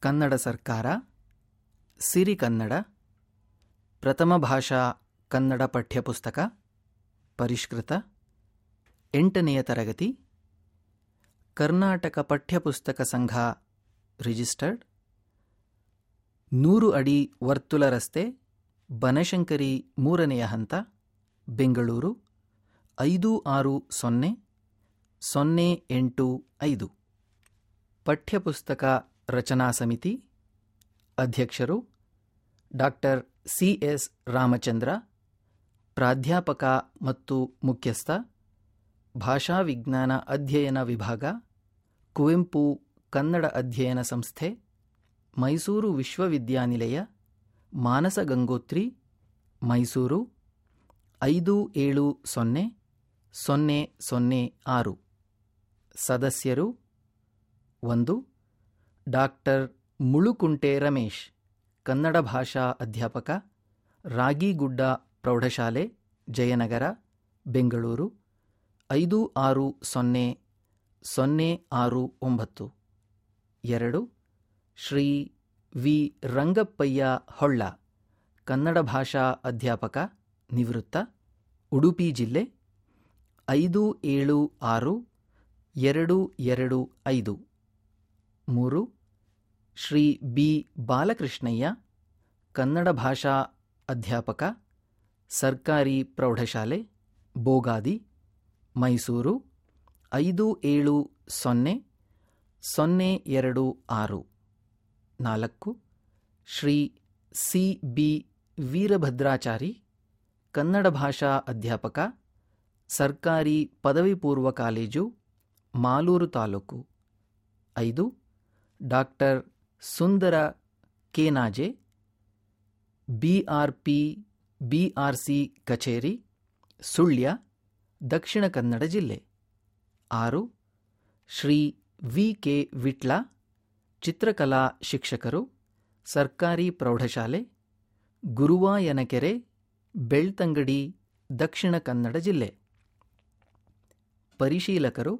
ಕನ್ನಡ ಸರ್ಕಾರ, ಸಿರಿ ಕನ್ನಡ, ಪ್ರಥಮ ಭಾಷಾ ಕನ್ನಡ ಪಠ್ಯಪುಸ್ತಕ, ಪರಿಷ್ಕೃತ, ಎಂಟನೆಯ ತರಗತಿ, ಕರ್ನಾಟಕ ಪಠ್ಯಪುಸ್ತಕ ಸಂಘ ರಿಜಿಸ್ಟರ್ಡ್, ನೂರು ಅಡಿ ವರ್ತುಲ ರಸ್ತೆ, ಬನಶಂಕರಿ ಮೂರನೆಯ ಹಂತ, ಬೆಂಗಳೂರು, ಐದು ಆರು ಸೊನ್ನೆ ಸೊನ್ನೆ ಎಂಟು ಐದು. ಪಠ್ಯಪುಸ್ತಕ ರಚನಾ ಸಮಿತಿ ಅಧ್ಯಕ್ಷರು ಡಾಕ್ಟರ್ ಸಿ ಎಸ್ ರಾಮಚಂದ್ರ, ಪ್ರಾಧ್ಯಾಪಕ ಮತ್ತು ಮುಖ್ಯಸ್ಥ, ಭಾಷಾ ವಿಜ್ಞಾನ ಅಧ್ಯಯನ ವಿಭಾಗ, ಕುವೆಂಪು ಕನ್ನಡ ಅಧ್ಯಯನ ಸಂಸ್ಥೆ, ಮೈಸೂರು ವಿಶ್ವವಿದ್ಯಾನಿಲಯ, ಮಾನಸ ಗಂಗೋತ್ರಿ, ಮೈಸೂರು ಐದು ಏಳು ಸೊನ್ನೆ ಸೊನ್ನೆ ಸೊನ್ನೆ ಆರು. ಸದಸ್ಯರು ಒಂದು ಡಾಕ್ಟರ್ ಮುಳುಕುಂಟೆ ರಮೇಶ್, ಕನ್ನಡ ಭಾಷಾ ಅಧ್ಯಾಪಕ, ರಾಗಿಗುಡ್ಡ ಪ್ರೌಢಶಾಲೆ, ಜಯನಗರ, ಬೆಂಗಳೂರು, ಐದು ಆರು ಸೊನ್ನೆ ಸೊನ್ನೆ ಆರು ಒಂಬತ್ತು. ಎರಡು, ಶ್ರೀ ವಿ ರಂಗಪ್ಪಯ್ಯ ಹೊಳ್ಳ, ಕನ್ನಡ ಭಾಷಾ ಅಧ್ಯಾಪಕ, ನಿವೃತ್ತ, ಉಡುಪಿ ಜಿಲ್ಲೆ, ಐದು ಏಳು ಆರು, ಎರಡು ಎರಡು ಐದು. ಮೂರು ಶ್ರೀ ಬಿ. ಬಾಲಕೃಷ್ಣಯ್ಯ, ಕನ್ನಡ ಭಾಷಾ ಅಧ್ಯಾಪಕ, ಸರ್ಕಾರಿ ಪ್ರೌಢಶಾಲೆ, ಬೋಗಾದಿ, ಮೈಸೂರು, ಐದು ಏಳು ಸೊನ್ನೆ ಸೊನ್ನೆ ಎರಡು ಆರು. ನಾಲ್ಕು, ಶ್ರೀ ಸಿ. ಬಿ. ವೀರಭದ್ರಾಚಾರಿ, ಕನ್ನಡ ಭಾಷಾ ಅಧ್ಯಾಪಕ, ಸರ್ಕಾರಿ ಪದವಿ ಪೂರ್ವ ಕಾಲೇಜು, ಮಾಲೂರು ತಾಲೂಕು. ಐದು, doctor Sundara Kenaje BRP BRC ಕಚೇರಿ, ಸುಳ್ಯ, ದಕ್ಷಿಣ ಕನ್ನಡ ಜಿಲ್ಲೆ. ಆರು, ಶ್ರೀ ವಿ ಕೆ ವಿಟ್ಲ, ಚಿತ್ರಕಲಾ ಶಿಕ್ಷಕರು, ಸರ್ಕಾರಿ ಪ್ರೌಢಶಾಲೆ, ಗುರುವಾಯನಕೆರೆ, ಬೆಳ್ತಂಗಡಿ, ದಕ್ಷಿಣ ಕನ್ನಡ ಜಿಲ್ಲೆ. ಪರಿಶೀಲಕರು,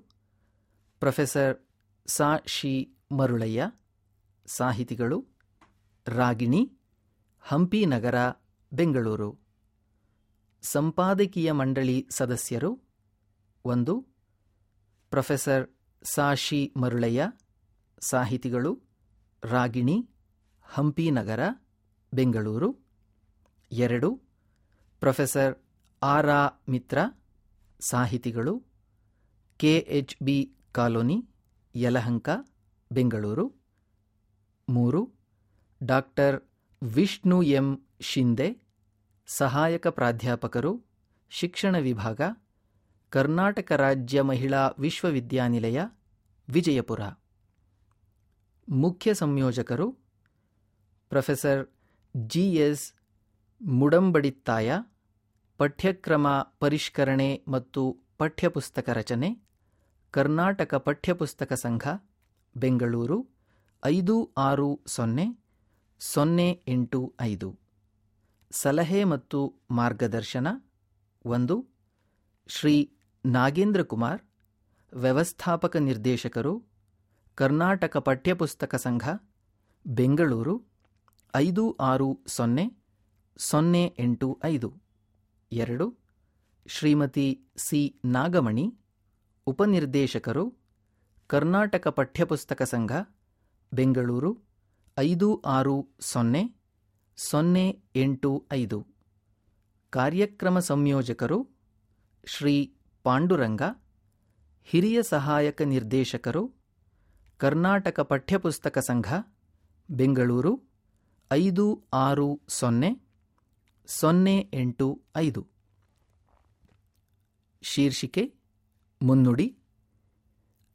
ಪ್ರೊಫೆಸರ್ ಸಾ. ಶಿ. ಮರುಳಯ್ಯ ಸಾಹಿತಿಗಳು ರಾಗಿಣಿ, ಹಂಪಿ ನಗರ, ಬೆಂಗಳೂರು. ಸಂಪಾದಕೀಯ ಮಂಡಳಿ ಸದಸ್ಯರು ಒಂದು, ಪ್ರೊಫೆಸರ್ ಸಾಶಿ ಮರುಳಯ್ಯ, ಸಾಹಿತಿಗಳು ರಾಗಿಣಿ, ಹಂಪಿ ನಗರ, ಬೆಂಗಳೂರು. ಎರಡು, ಪ್ರೊಫೆಸರ್ ಆರ್ ಆ ಮಿತ್ರ, ಸಾಹಿತಿಗಳು K B colony, Yelahanka, Bengaluru. ಮೂರು. ಡಾಕ್ಟರ್ ವಿಷ್ಣು ಎಂ ಶಿಂದೆ, ಸಹಾಯಕ ಪ್ರಾಧ್ಯಾಪಕರು, ಶಿಕ್ಷಣ ವಿಭಾಗ, ಕರ್ನಾಟಕ ರಾಜ್ಯ ಮಹಿಳಾ ವಿಶ್ವವಿದ್ಯಾನಿಲಯ, ವಿಜಯಪುರ. ಮುಖ್ಯ ಸಂಯೋಜಕರು, ಪ್ರೊಫೆಸರ್ ಜಿ ಎಸ್ ಮುಡಂಬಡಿತ್ತಾಯ, ಪಠ್ಯಕ್ರಮ ಪರಿಷ್ಕರಣೆ ಮತ್ತು ಪಠ್ಯಪುಸ್ತಕ ರಚನೆ, ಕರ್ನಾಟಕ ಪಠ್ಯಪುಸ್ತಕ ಸಂಘ, ಬೆಂಗಳೂರು. ಐದು ಆರು ಸೊನ್ನೆ ಸೊನ್ನೆ ಎಂಟು ಐದು. ಸಲಹೆ ಮತ್ತು ಮಾರ್ಗದರ್ಶನ. ಒಂದು, ಶ್ರೀ ನಾಗೇಂದ್ರ ಕುಮಾರ್, ವ್ಯವಸ್ಥಾಪಕ ನಿರ್ದೇಶಕರು, ಕರ್ನಾಟಕ ಪಠ್ಯಪುಸ್ತಕ ಸಂಘ, ಬೆಂಗಳೂರು, ಐದು ಆರು ಸೊನ್ನೆ ಸೊನ್ನೆ ಎಂಟು ಐದು. ಎರಡು, ಶ್ರೀಮತಿ ಸಿ ನಾಗಮಣಿ, ಉಪನಿರ್ದೇಶಕರು, ಕರ್ನಾಟಕ ಪಠ್ಯಪುಸ್ತಕ ಸಂಘ ಬೆಂಗಳೂರು ಐದು ಆರು ಸೊನ್ನೆ ಸೊನ್ನೆ ಎಂಟು ಐದು. ಕಾರ್ಯಕ್ರಮ ಸಂಯೋಜಕರು ಶ್ರೀ ಪಾಂಡುರಂಗ, ಹಿರಿಯ ಸಹಾಯಕ ನಿರ್ದೇಶಕರು ಕರ್ನಾಟಕ ಪಠ್ಯಪುಸ್ತಕ ಸಂಘ, ಬೆಂಗಳೂರು ಐದು ಆರು ಸೊನ್ನೆ ಸೊನ್ನೆ ಎಂಟು ಐದು. ಶೀರ್ಷಿಕೆ ಮುನ್ನುಡಿ,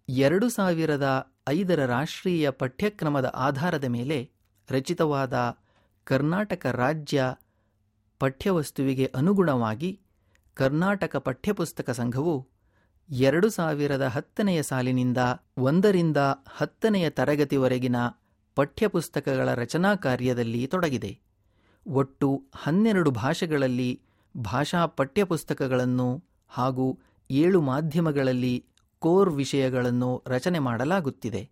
ಎರಡು ಸಾವಿರದ ಐದರ ರಾಷ್ಟ್ರೀಯ ಪಠ್ಯಕ್ರಮದ ಆಧಾರದ ಮೇಲೆ ರಚಿತವಾದ ಕರ್ನಾಟಕ ರಾಜ್ಯ ಪಠ್ಯವಸ್ತುವಿಗೆ ಅನುಗುಣವಾಗಿ ಕರ್ನಾಟಕ ಪಠ್ಯಪುಸ್ತಕ ಸಂಘವು ಎರಡು ಸಾವಿರದ ಹತ್ತನೆಯ ಸಾಲಿನಿಂದ ಒಂದರಿಂದ ಹತ್ತನೆಯ ತರಗತಿವರೆಗಿನ ಪಠ್ಯಪುಸ್ತಕಗಳ ರಚನಾ ಕಾರ್ಯದಲ್ಲಿ ತೊಡಗಿದೆ. ಒಟ್ಟು ಹನ್ನೆರಡು ಭಾಷೆಗಳಲ್ಲಿ ಭಾಷಾ ಪಠ್ಯಪುಸ್ತಕಗಳನ್ನು ಹಾಗೂ ಏಳು ಮಾಧ್ಯಮಗಳಲ್ಲಿ ಕೋರ್ ವಿಷಯಗಳನ್ನು ರಚನೆ ಮಾಡಲಾಗುತ್ತಿದೆ.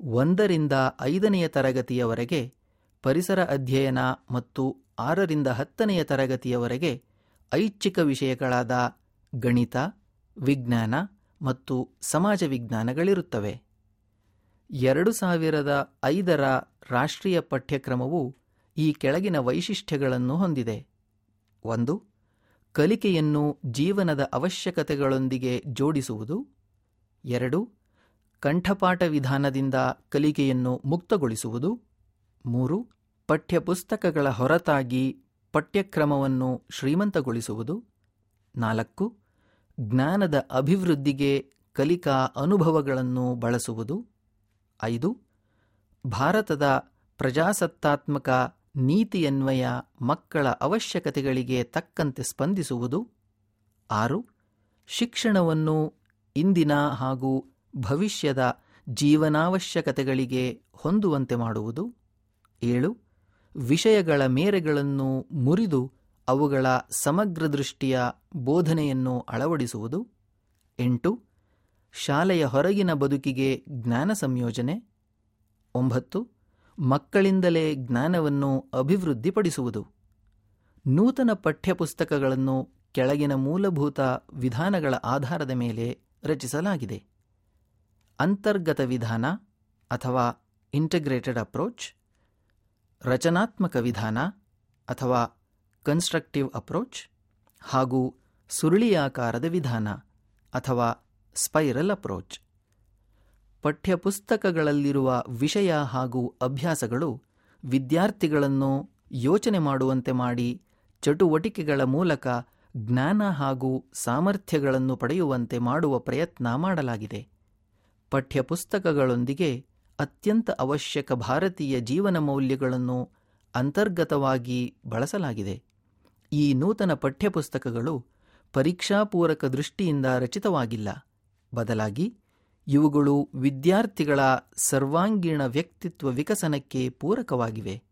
ಒಂದರಿಂದ ಐದನೆಯ ತರಗತಿಯವರೆಗೆ, ಪರಿಸರ ಅಧ್ಯಯನ ಮತ್ತು ಆರರಿಂದ ಹತ್ತನೆಯ ತರಗತಿಯವರೆಗೆ ಐಚ್ಛಿಕ ವಿಷಯಗಳಾದ ಗಣಿತ, ವಿಜ್ಞಾನ ಮತ್ತು ಸಮಾಜ ವಿಜ್ಞಾನಗಳಿರುತ್ತವೆ. ಎರಡು ಸಾವಿರದ ಐದರ ರಾಷ್ಟ್ರೀಯ ಪಠ್ಯಕ್ರಮವು ಈ ಕೆಳಗಿನ ವೈಶಿಷ್ಟ್ಯಗಳನ್ನು ಹೊಂದಿದೆ. ಒಂದು, ಕಲಿಕೆಯನ್ನು ಜೀವನದ ಅವಶ್ಯಕತೆಗಳೊಂದಿಗೆ ಜೋಡಿಸುವುದು. ಎರಡು, ಕಂಠಪಾಠ ವಿಧಾನದಿಂದ ಕಲಿಕೆಯನ್ನು ಮುಕ್ತಗೊಳಿಸುವುದು. ಮೂರು, ಪಠ್ಯಪುಸ್ತಕಗಳ ಹೊರತಾಗಿ ಪಠ್ಯಕ್ರಮವನ್ನು ಶ್ರೀಮಂತಗೊಳಿಸುವುದು. ನಾಲ್ಕು, ಜ್ಞಾನದ ಅಭಿವೃದ್ಧಿಗೆ ಕಲಿಕಾ ಅನುಭವಗಳನ್ನು ಬಳಸುವುದು. ಐದು, ಭಾರತದ ಪ್ರಜಾಸತ್ತಾತ್ಮಕ ನೀತಿಯನ್ವಯ ಮಕ್ಕಳ ಅವಶ್ಯಕತೆಗಳಿಗೆ ತಕ್ಕಂತೆ ಸ್ಪಂದಿಸುವುದು. ಆರು, ಶಿಕ್ಷಣವನ್ನು ಇಂದಿನ ಹಾಗೂ ಭವಿಷ್ಯದ ಜೀವನಾವಶ್ಯಕತೆಗಳಿಗೆ ಹೊಂದುವಂತೆ ಮಾಡುವುದು. ಏಳು, ವಿಷಯಗಳ ಮೇರೆಗಳನ್ನು ಮುರಿದು ಅವುಗಳ ಸಮಗ್ರ ದೃಷ್ಟಿಯ ಬೋಧನೆಯನ್ನು ಅಳವಡಿಸುವುದು. ಎಂಟು, ಶಾಲೆಯ ಹೊರಗಿನ ಬದುಕಿಗೆ ಜ್ಞಾನ ಸಂಯೋಜನೆ. ಒಂಬತ್ತು, ಮಕ್ಕಳಿಂದಲೇ ಜ್ಞಾನವನ್ನು ಅಭಿವೃದ್ಧಿಪಡಿಸುವುದು. ನೂತನ ಪಠ್ಯಪುಸ್ತಕಗಳನ್ನು ಕೆಳಗಿನ ಮೂಲಭೂತ ವಿಧಾನಗಳ ಆಧಾರದ ಮೇಲೆ ರಚಿಸಲಾಗಿದೆ. ಅಂತರ್ಗತ ವಿಧಾನ ಅಥವಾ ಇಂಟಿಗ್ರೇಟೆಡ್ ಅಪ್ರೋಚ್ ರಚನಾತ್ಮಕ ವಿಧಾನ ಅಥವಾ ಕನ್ಸ್ಟ್ರಕ್ಟಿವ್ ಅಪ್ರೋಚ್ ಹಾಗೂ ಸುರುಳಿಯಾಕಾರದ ವಿಧಾನ ಅಥವಾ ಸ್ಪೈರಲ್ ಅಪ್ರೋಚ್ ಪಠ್ಯಪುಸ್ತಕಗಳಲ್ಲಿರುವ ವಿಷಯ ಹಾಗೂ ಅಭ್ಯಾಸಗಳು ವಿದ್ಯಾರ್ಥಿಗಳನ್ನು ಯೋಚನೆ ಮಾಡುವಂತೆ ಮಾಡಿ ಚಟುವಟಿಕೆಗಳ ಮೂಲಕ ಜ್ಞಾನ ಹಾಗೂ ಸಾಮರ್ಥ್ಯಗಳನ್ನು ಪಡೆಯುವಂತೆ ಮಾಡುವ ಪ್ರಯತ್ನ ಮಾಡಲಾಗಿದೆ. ಪಠ್ಯಪುಸ್ತಕಗಳೊಂದಿಗೆ ಅತ್ಯಂತ ಅವಶ್ಯಕ ಭಾರತೀಯ ಜೀವನ ಮೌಲ್ಯಗಳನ್ನು ಅಂತರ್ಗತವಾಗಿ ಬಳಸಲಾಗಿದೆ. ಈ ನೂತನ ಪಠ್ಯಪುಸ್ತಕಗಳು ಪರೀಕ್ಷಾಪೂರಕ ದೃಷ್ಟಿಯಿಂದ ರಚಿತವಾಗಿಲ್ಲ. ಬದಲಾಗಿ, ಇವುಗಳು ವಿದ್ಯಾರ್ಥಿಗಳ ಸರ್ವಾಂಗೀಣ ವ್ಯಕ್ತಿತ್ವ ವಿಕಸನಕ್ಕೆ ಪೂರಕವಾಗಿವೆ.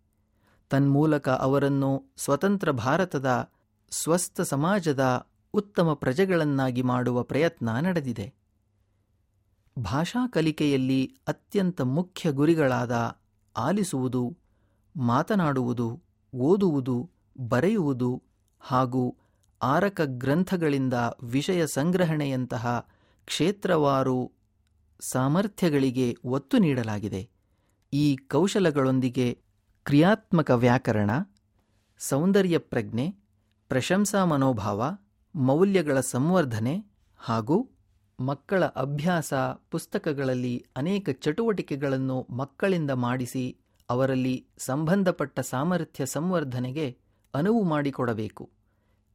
ತನ್ಮೂಲಕ ಅವರನ್ನು ಸ್ವತಂತ್ರ ಭಾರತದ ಸ್ವಸ್ಥ ಸಮಾಜದ ಉತ್ತಮ ಪ್ರಜೆಗಳನ್ನಾಗಿ ಮಾಡುವ ಪ್ರಯತ್ನ ನಡೆದಿದೆ. ಭಾಷಾ ಕಲಿಕೆಯಲ್ಲಿ ಅತ್ಯಂತ ಮುಖ್ಯ ಗುರಿಗಳಾದ ಆಲಿಸುವುದು, ಮಾತನಾಡುವುದು, ಓದುವುದು, ಬರೆಯುವುದು ಹಾಗೂ ಆರಕ ಗ್ರಂಥಗಳಿಂದ ವಿಷಯ ಸಂಗ್ರಹಣೆಯಂತಹ ಕ್ಷೇತ್ರವಾರು ಸಾಮರ್ಥ್ಯಗಳಿಗೆ ಒತ್ತು ನೀಡಲಾಗಿದೆ. ಈ ಕೌಶಲಗಳೊಂದಿಗೆ ಕ್ರಿಯಾತ್ಮಕ ವ್ಯಾಕರಣ, ಸೌಂದರ್ಯ ಪ್ರಜ್ಞೆ ಪ್ರಶಂಸಾ ಮನೋಭಾವ, ಮೌಲ್ಯಗಳ ಸಂವರ್ಧನೆ ಹಾಗೂ ಮಕ್ಕಳ ಅಭ್ಯಾಸ ಪುಸ್ತಕಗಳಲ್ಲಿ ಅನೇಕ ಚಟುವಟಿಕೆಗಳನ್ನು ಮಕ್ಕಳಿಂದ ಮಾಡಿಸಿ ಅವರಲ್ಲಿ ಸಂಬಂಧಪಟ್ಟ ಸಾಮರ್ಥ್ಯ ಸಂವರ್ಧನೆಗೆ ಅನುವು ಮಾಡಿಕೊಡಬೇಕು.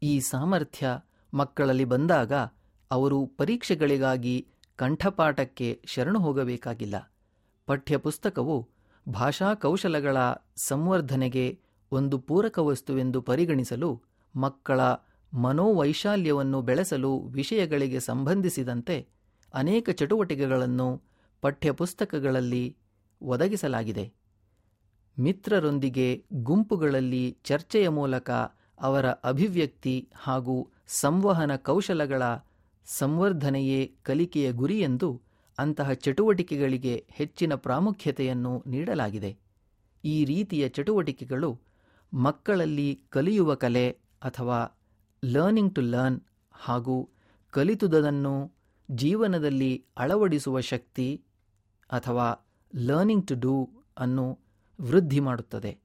ಈ ಸಾಮರ್ಥ್ಯ ಮಕ್ಕಳಲ್ಲಿ ಬಂದಾಗ ಅವರು ಪರೀಕ್ಷೆಗಳಿಗಾಗಿ ಕಂಠಪಾಠಕ್ಕೆ ಶರಣು ಹೋಗಬೇಕಾಗಿಲ್ಲ. ಪಠ್ಯಪುಸ್ತಕವು ಭಾಷಾ ಕೌಶಲಗಳ ಸಂವರ್ಧನೆಗೆ ಒಂದು ಪೂರಕ ವಸ್ತುವೆಂದು ಪರಿಗಣಿಸಲು ಮಕ್ಕಳ ಮನೋವೈಶಾಲ್ಯವನ್ನು ಬೆಳೆಸಲು ವಿಷಯಗಳಿಗೆ ಸಂಬಂಧಿಸಿದಂತೆ ಅನೇಕ ಚಟುವಟಿಕೆಗಳನ್ನು ಪಠ್ಯಪುಸ್ತಕಗಳಲ್ಲಿ ಒದಗಿಸಲಾಗಿದೆ. ಮಿತ್ರರೊಂದಿಗೆ ಗುಂಪುಗಳಲ್ಲಿ ಚರ್ಚೆಯ ಮೂಲಕ ಅವರ ಅಭಿವ್ಯಕ್ತಿ ಹಾಗೂ ಸಂವಹನ ಕೌಶಲಗಳ ಸಂವರ್ಧನೆಯೇ ಕಲಿಕೆಯ ಗುರಿ ಎಂದು ಅಂತಹ ಚಟುವಟಿಕೆಗಳಿಗೆ ಹೆಚ್ಚಿನ ಪ್ರಾಮುಖ್ಯತೆಯನ್ನು ನೀಡಲಾಗಿದೆ. ಈ ರೀತಿಯ ಚಟುವಟಿಕೆಗಳು ಮಕ್ಕಳಲ್ಲಿ ಕಲಿಯುವ ಕಲೆ ಅಥವಾ ಲರ್ನಿಂಗ್ ಟು ಲರ್ನ್ ಹಾಗೂ ಕಲಿತುದನ್ನು ಜೀವನದಲ್ಲಿ ಅಳವಡಿಸುವ ಶಕ್ತಿ ಅಥವಾ ಲರ್ನಿಂಗ್ ಟು ಡೂ ಅನ್ನು ವೃದ್ಧಿ ಮಾಡುತ್ತದೆ.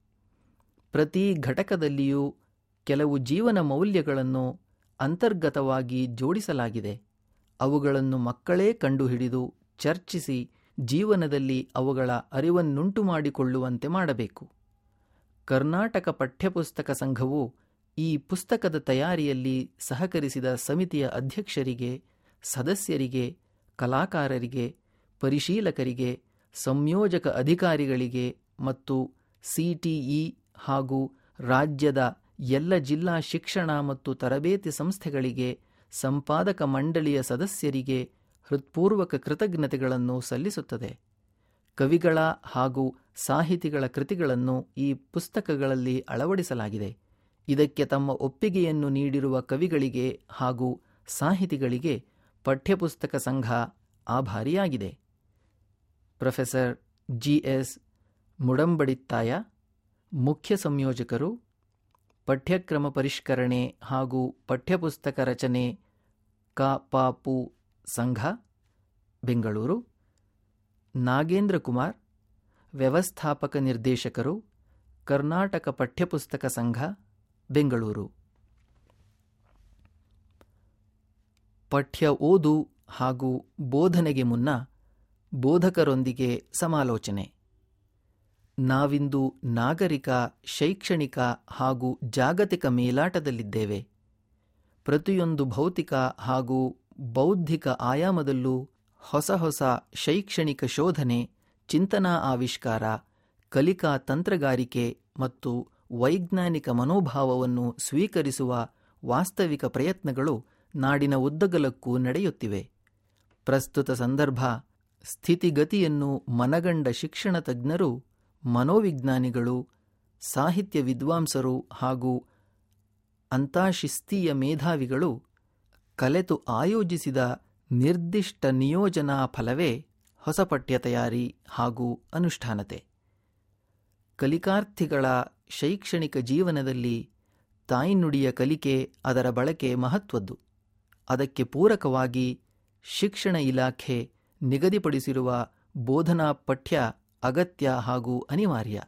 ಪ್ರತಿ ಘಟಕದಲ್ಲಿಯೂ ಕೆಲವು ಜೀವನ ಮೌಲ್ಯಗಳನ್ನು ಅಂತರ್ಗತವಾಗಿ ಜೋಡಿಸಲಾಗಿದೆ. ಅವುಗಳನ್ನು ಮಕ್ಕಳೇ ಕಂಡುಹಿಡಿದು ಚರ್ಚಿಸಿ ಜೀವನದಲ್ಲಿ ಅವುಗಳ ಅರಿವನ್ನುಂಟು ಮಾಡಿಕೊಳ್ಳುವಂತೆ ಮಾಡಬೇಕು. ಕರ್ನಾಟಕ ಪಠ್ಯಪುಸ್ತಕ ಸಂಘವು ಈ ಪುಸ್ತಕದ ತಯಾರಿಯಲ್ಲಿ ಸಹಕರಿಸಿದ ಸಮಿತಿಯ ಅಧ್ಯಕ್ಷರಿಗೆ, ಸದಸ್ಯರಿಗೆ, ಕಲಾಕಾರರಿಗೆ, ಪರಿಶೀಲಕರಿಗೆ, ಸಂಯೋಜಕ ಅಧಿಕಾರಿಗಳಿಗೆ ಮತ್ತು ಸಿಟಿಇ ಹಾಗೂ ರಾಜ್ಯದ ಎಲ್ಲ ಜಿಲ್ಲಾ ಶಿಕ್ಷಣ ಮತ್ತು ತರಬೇತಿ ಸಂಸ್ಥೆಗಳಿಗೆ ಸಂಪಾದಕ ಮಂಡಳಿಯ ಸದಸ್ಯರಿಗೆ ಹೃತ್ಪೂರ್ವಕ ಕೃತಜ್ಞತೆಗಳನ್ನು ಸಲ್ಲಿಸುತ್ತದೆ. ಕವಿಗಳ ಹಾಗೂ ಸಾಹಿತಿಗಳ ಕೃತಿಗಳನ್ನು ಈ ಪುಸ್ತಕಗಳಲ್ಲಿ ಅಳವಡಿಸಲಾಗಿದೆ. ಇದಕ್ಕೆ ತಮ್ಮ ಒಪ್ಪಿಗೆಯನ್ನು ನೀಡಿರುವ ಕವಿಗಳಿಗೆ ಹಾಗೂ ಸಾಹಿತಿಗಳಿಗೆ ಪಠ್ಯಪುಸ್ತಕ ಸಂಘ ಆಭಾರಿಯಾಗಿದೆ. ಪ್ರೊಫೆಸರ್ ಜಿ ಎಸ್ ಮುಡಂಬಡಿತ್ತಾಯ, ಮುಖ್ಯ ಸಂಯೋಜಕರು, ಪಠ್ಯಕ್ರಮ ಪರಿಷ್ಕರಣೆ ಹಾಗೂ ಪಠ್ಯಪುಸ್ತಕ ರಚನೆ ಕಪಾಪು ಸಂಘ, ಬೆಂಗಳೂರು. ನಾಗೇಂದ್ರ ಕುಮಾರ್, ವ್ಯವಸ್ಥಾಪಕ ನಿರ್ದೇಶಕರು, ಕರ್ನಾಟಕ ಪಠ್ಯಪುಸ್ತಕ ಸಂಘ ಬೆಂಗಳೂರು. ಪಠ್ಯ ಓದು ಹಾಗೂ ಬೋಧನೆಗೆ ಮುನ್ನ ಬೋಧಕರೊಂದಿಗೆ ಸಮಾಲೋಚನೆ. ನಾವಿಂದು ನಾಗರಿಕ, ಶೈಕ್ಷಣಿಕ ಹಾಗೂ ಜಾಗತಿಕ ಮೇಲಾಟದಲ್ಲಿದ್ದೇವೆ. ಪ್ರತಿಯೊಂದು ಭೌತಿಕ ಹಾಗೂ ಬೌದ್ಧಿಕ ಆಯಾಮದಲ್ಲೂ ಹೊಸ ಹೊಸ ಶೈಕ್ಷಣಿಕ ಶೋಧನೆ, ಚಿಂತನಾ ಆವಿಷ್ಕಾರ, ಕಲಿಕಾ ತಂತ್ರಗಾರಿಕೆ ಮತ್ತು ವೈಜ್ಞಾನಿಕ ಮನೋಭಾವವನ್ನು ಸ್ವೀಕರಿಸುವ ವಾಸ್ತವಿಕ ಪ್ರಯತ್ನಗಳು ನಾಡಿನ ಉದ್ದಗಲಕ್ಕೂ ನಡೆಯುತ್ತಿವೆ. ಪ್ರಸ್ತುತ ಸಂದರ್ಭ, ಸ್ಥಿತಿಗತಿಯನ್ನು ಮನಗಂಡ ಶಿಕ್ಷಣ ತಜ್ಞರು, ಮನೋವಿಜ್ಞಾನಿಗಳು, ಸಾಹಿತ್ಯ ವಿದ್ವಾಂಸರು ಹಾಗೂ ಅಂತಾಶಿಸ್ತೀಯ ಮೇಧಾವಿಗಳು ಕಲೆತು ಆಯೋಜಿಸಿದ ನಿರ್ದಿಷ್ಟ ನಿಯೋಜನಾ ಫಲವೇ ಹೊಸ ತಯಾರಿ ಹಾಗೂ ಅನುಷ್ಠಾನತೆ. ಕಲಿಕಾರ್ಥಿಗಳ ಶೈಕ್ಷಣಿಕ ಜೀವನದಲ್ಲಿ ತಾಯ್ನುಡಿಯ ಕಲಿಕೆ ಅದರ ಬಳಕೆ ಮಹತ್ವದ್ದು. ಅದಕ್ಕೆ ಪೂರಕವಾಗಿ ಶಿಕ್ಷಣ ಇಲಾಖೆ ನಿಗದಿಪಡಿಸಿರುವ ಬೋಧನಾ ಪಠ್ಯ ಅಗತ್ಯ ಹಾಗೂ ಅನಿವಾರ್ಯ.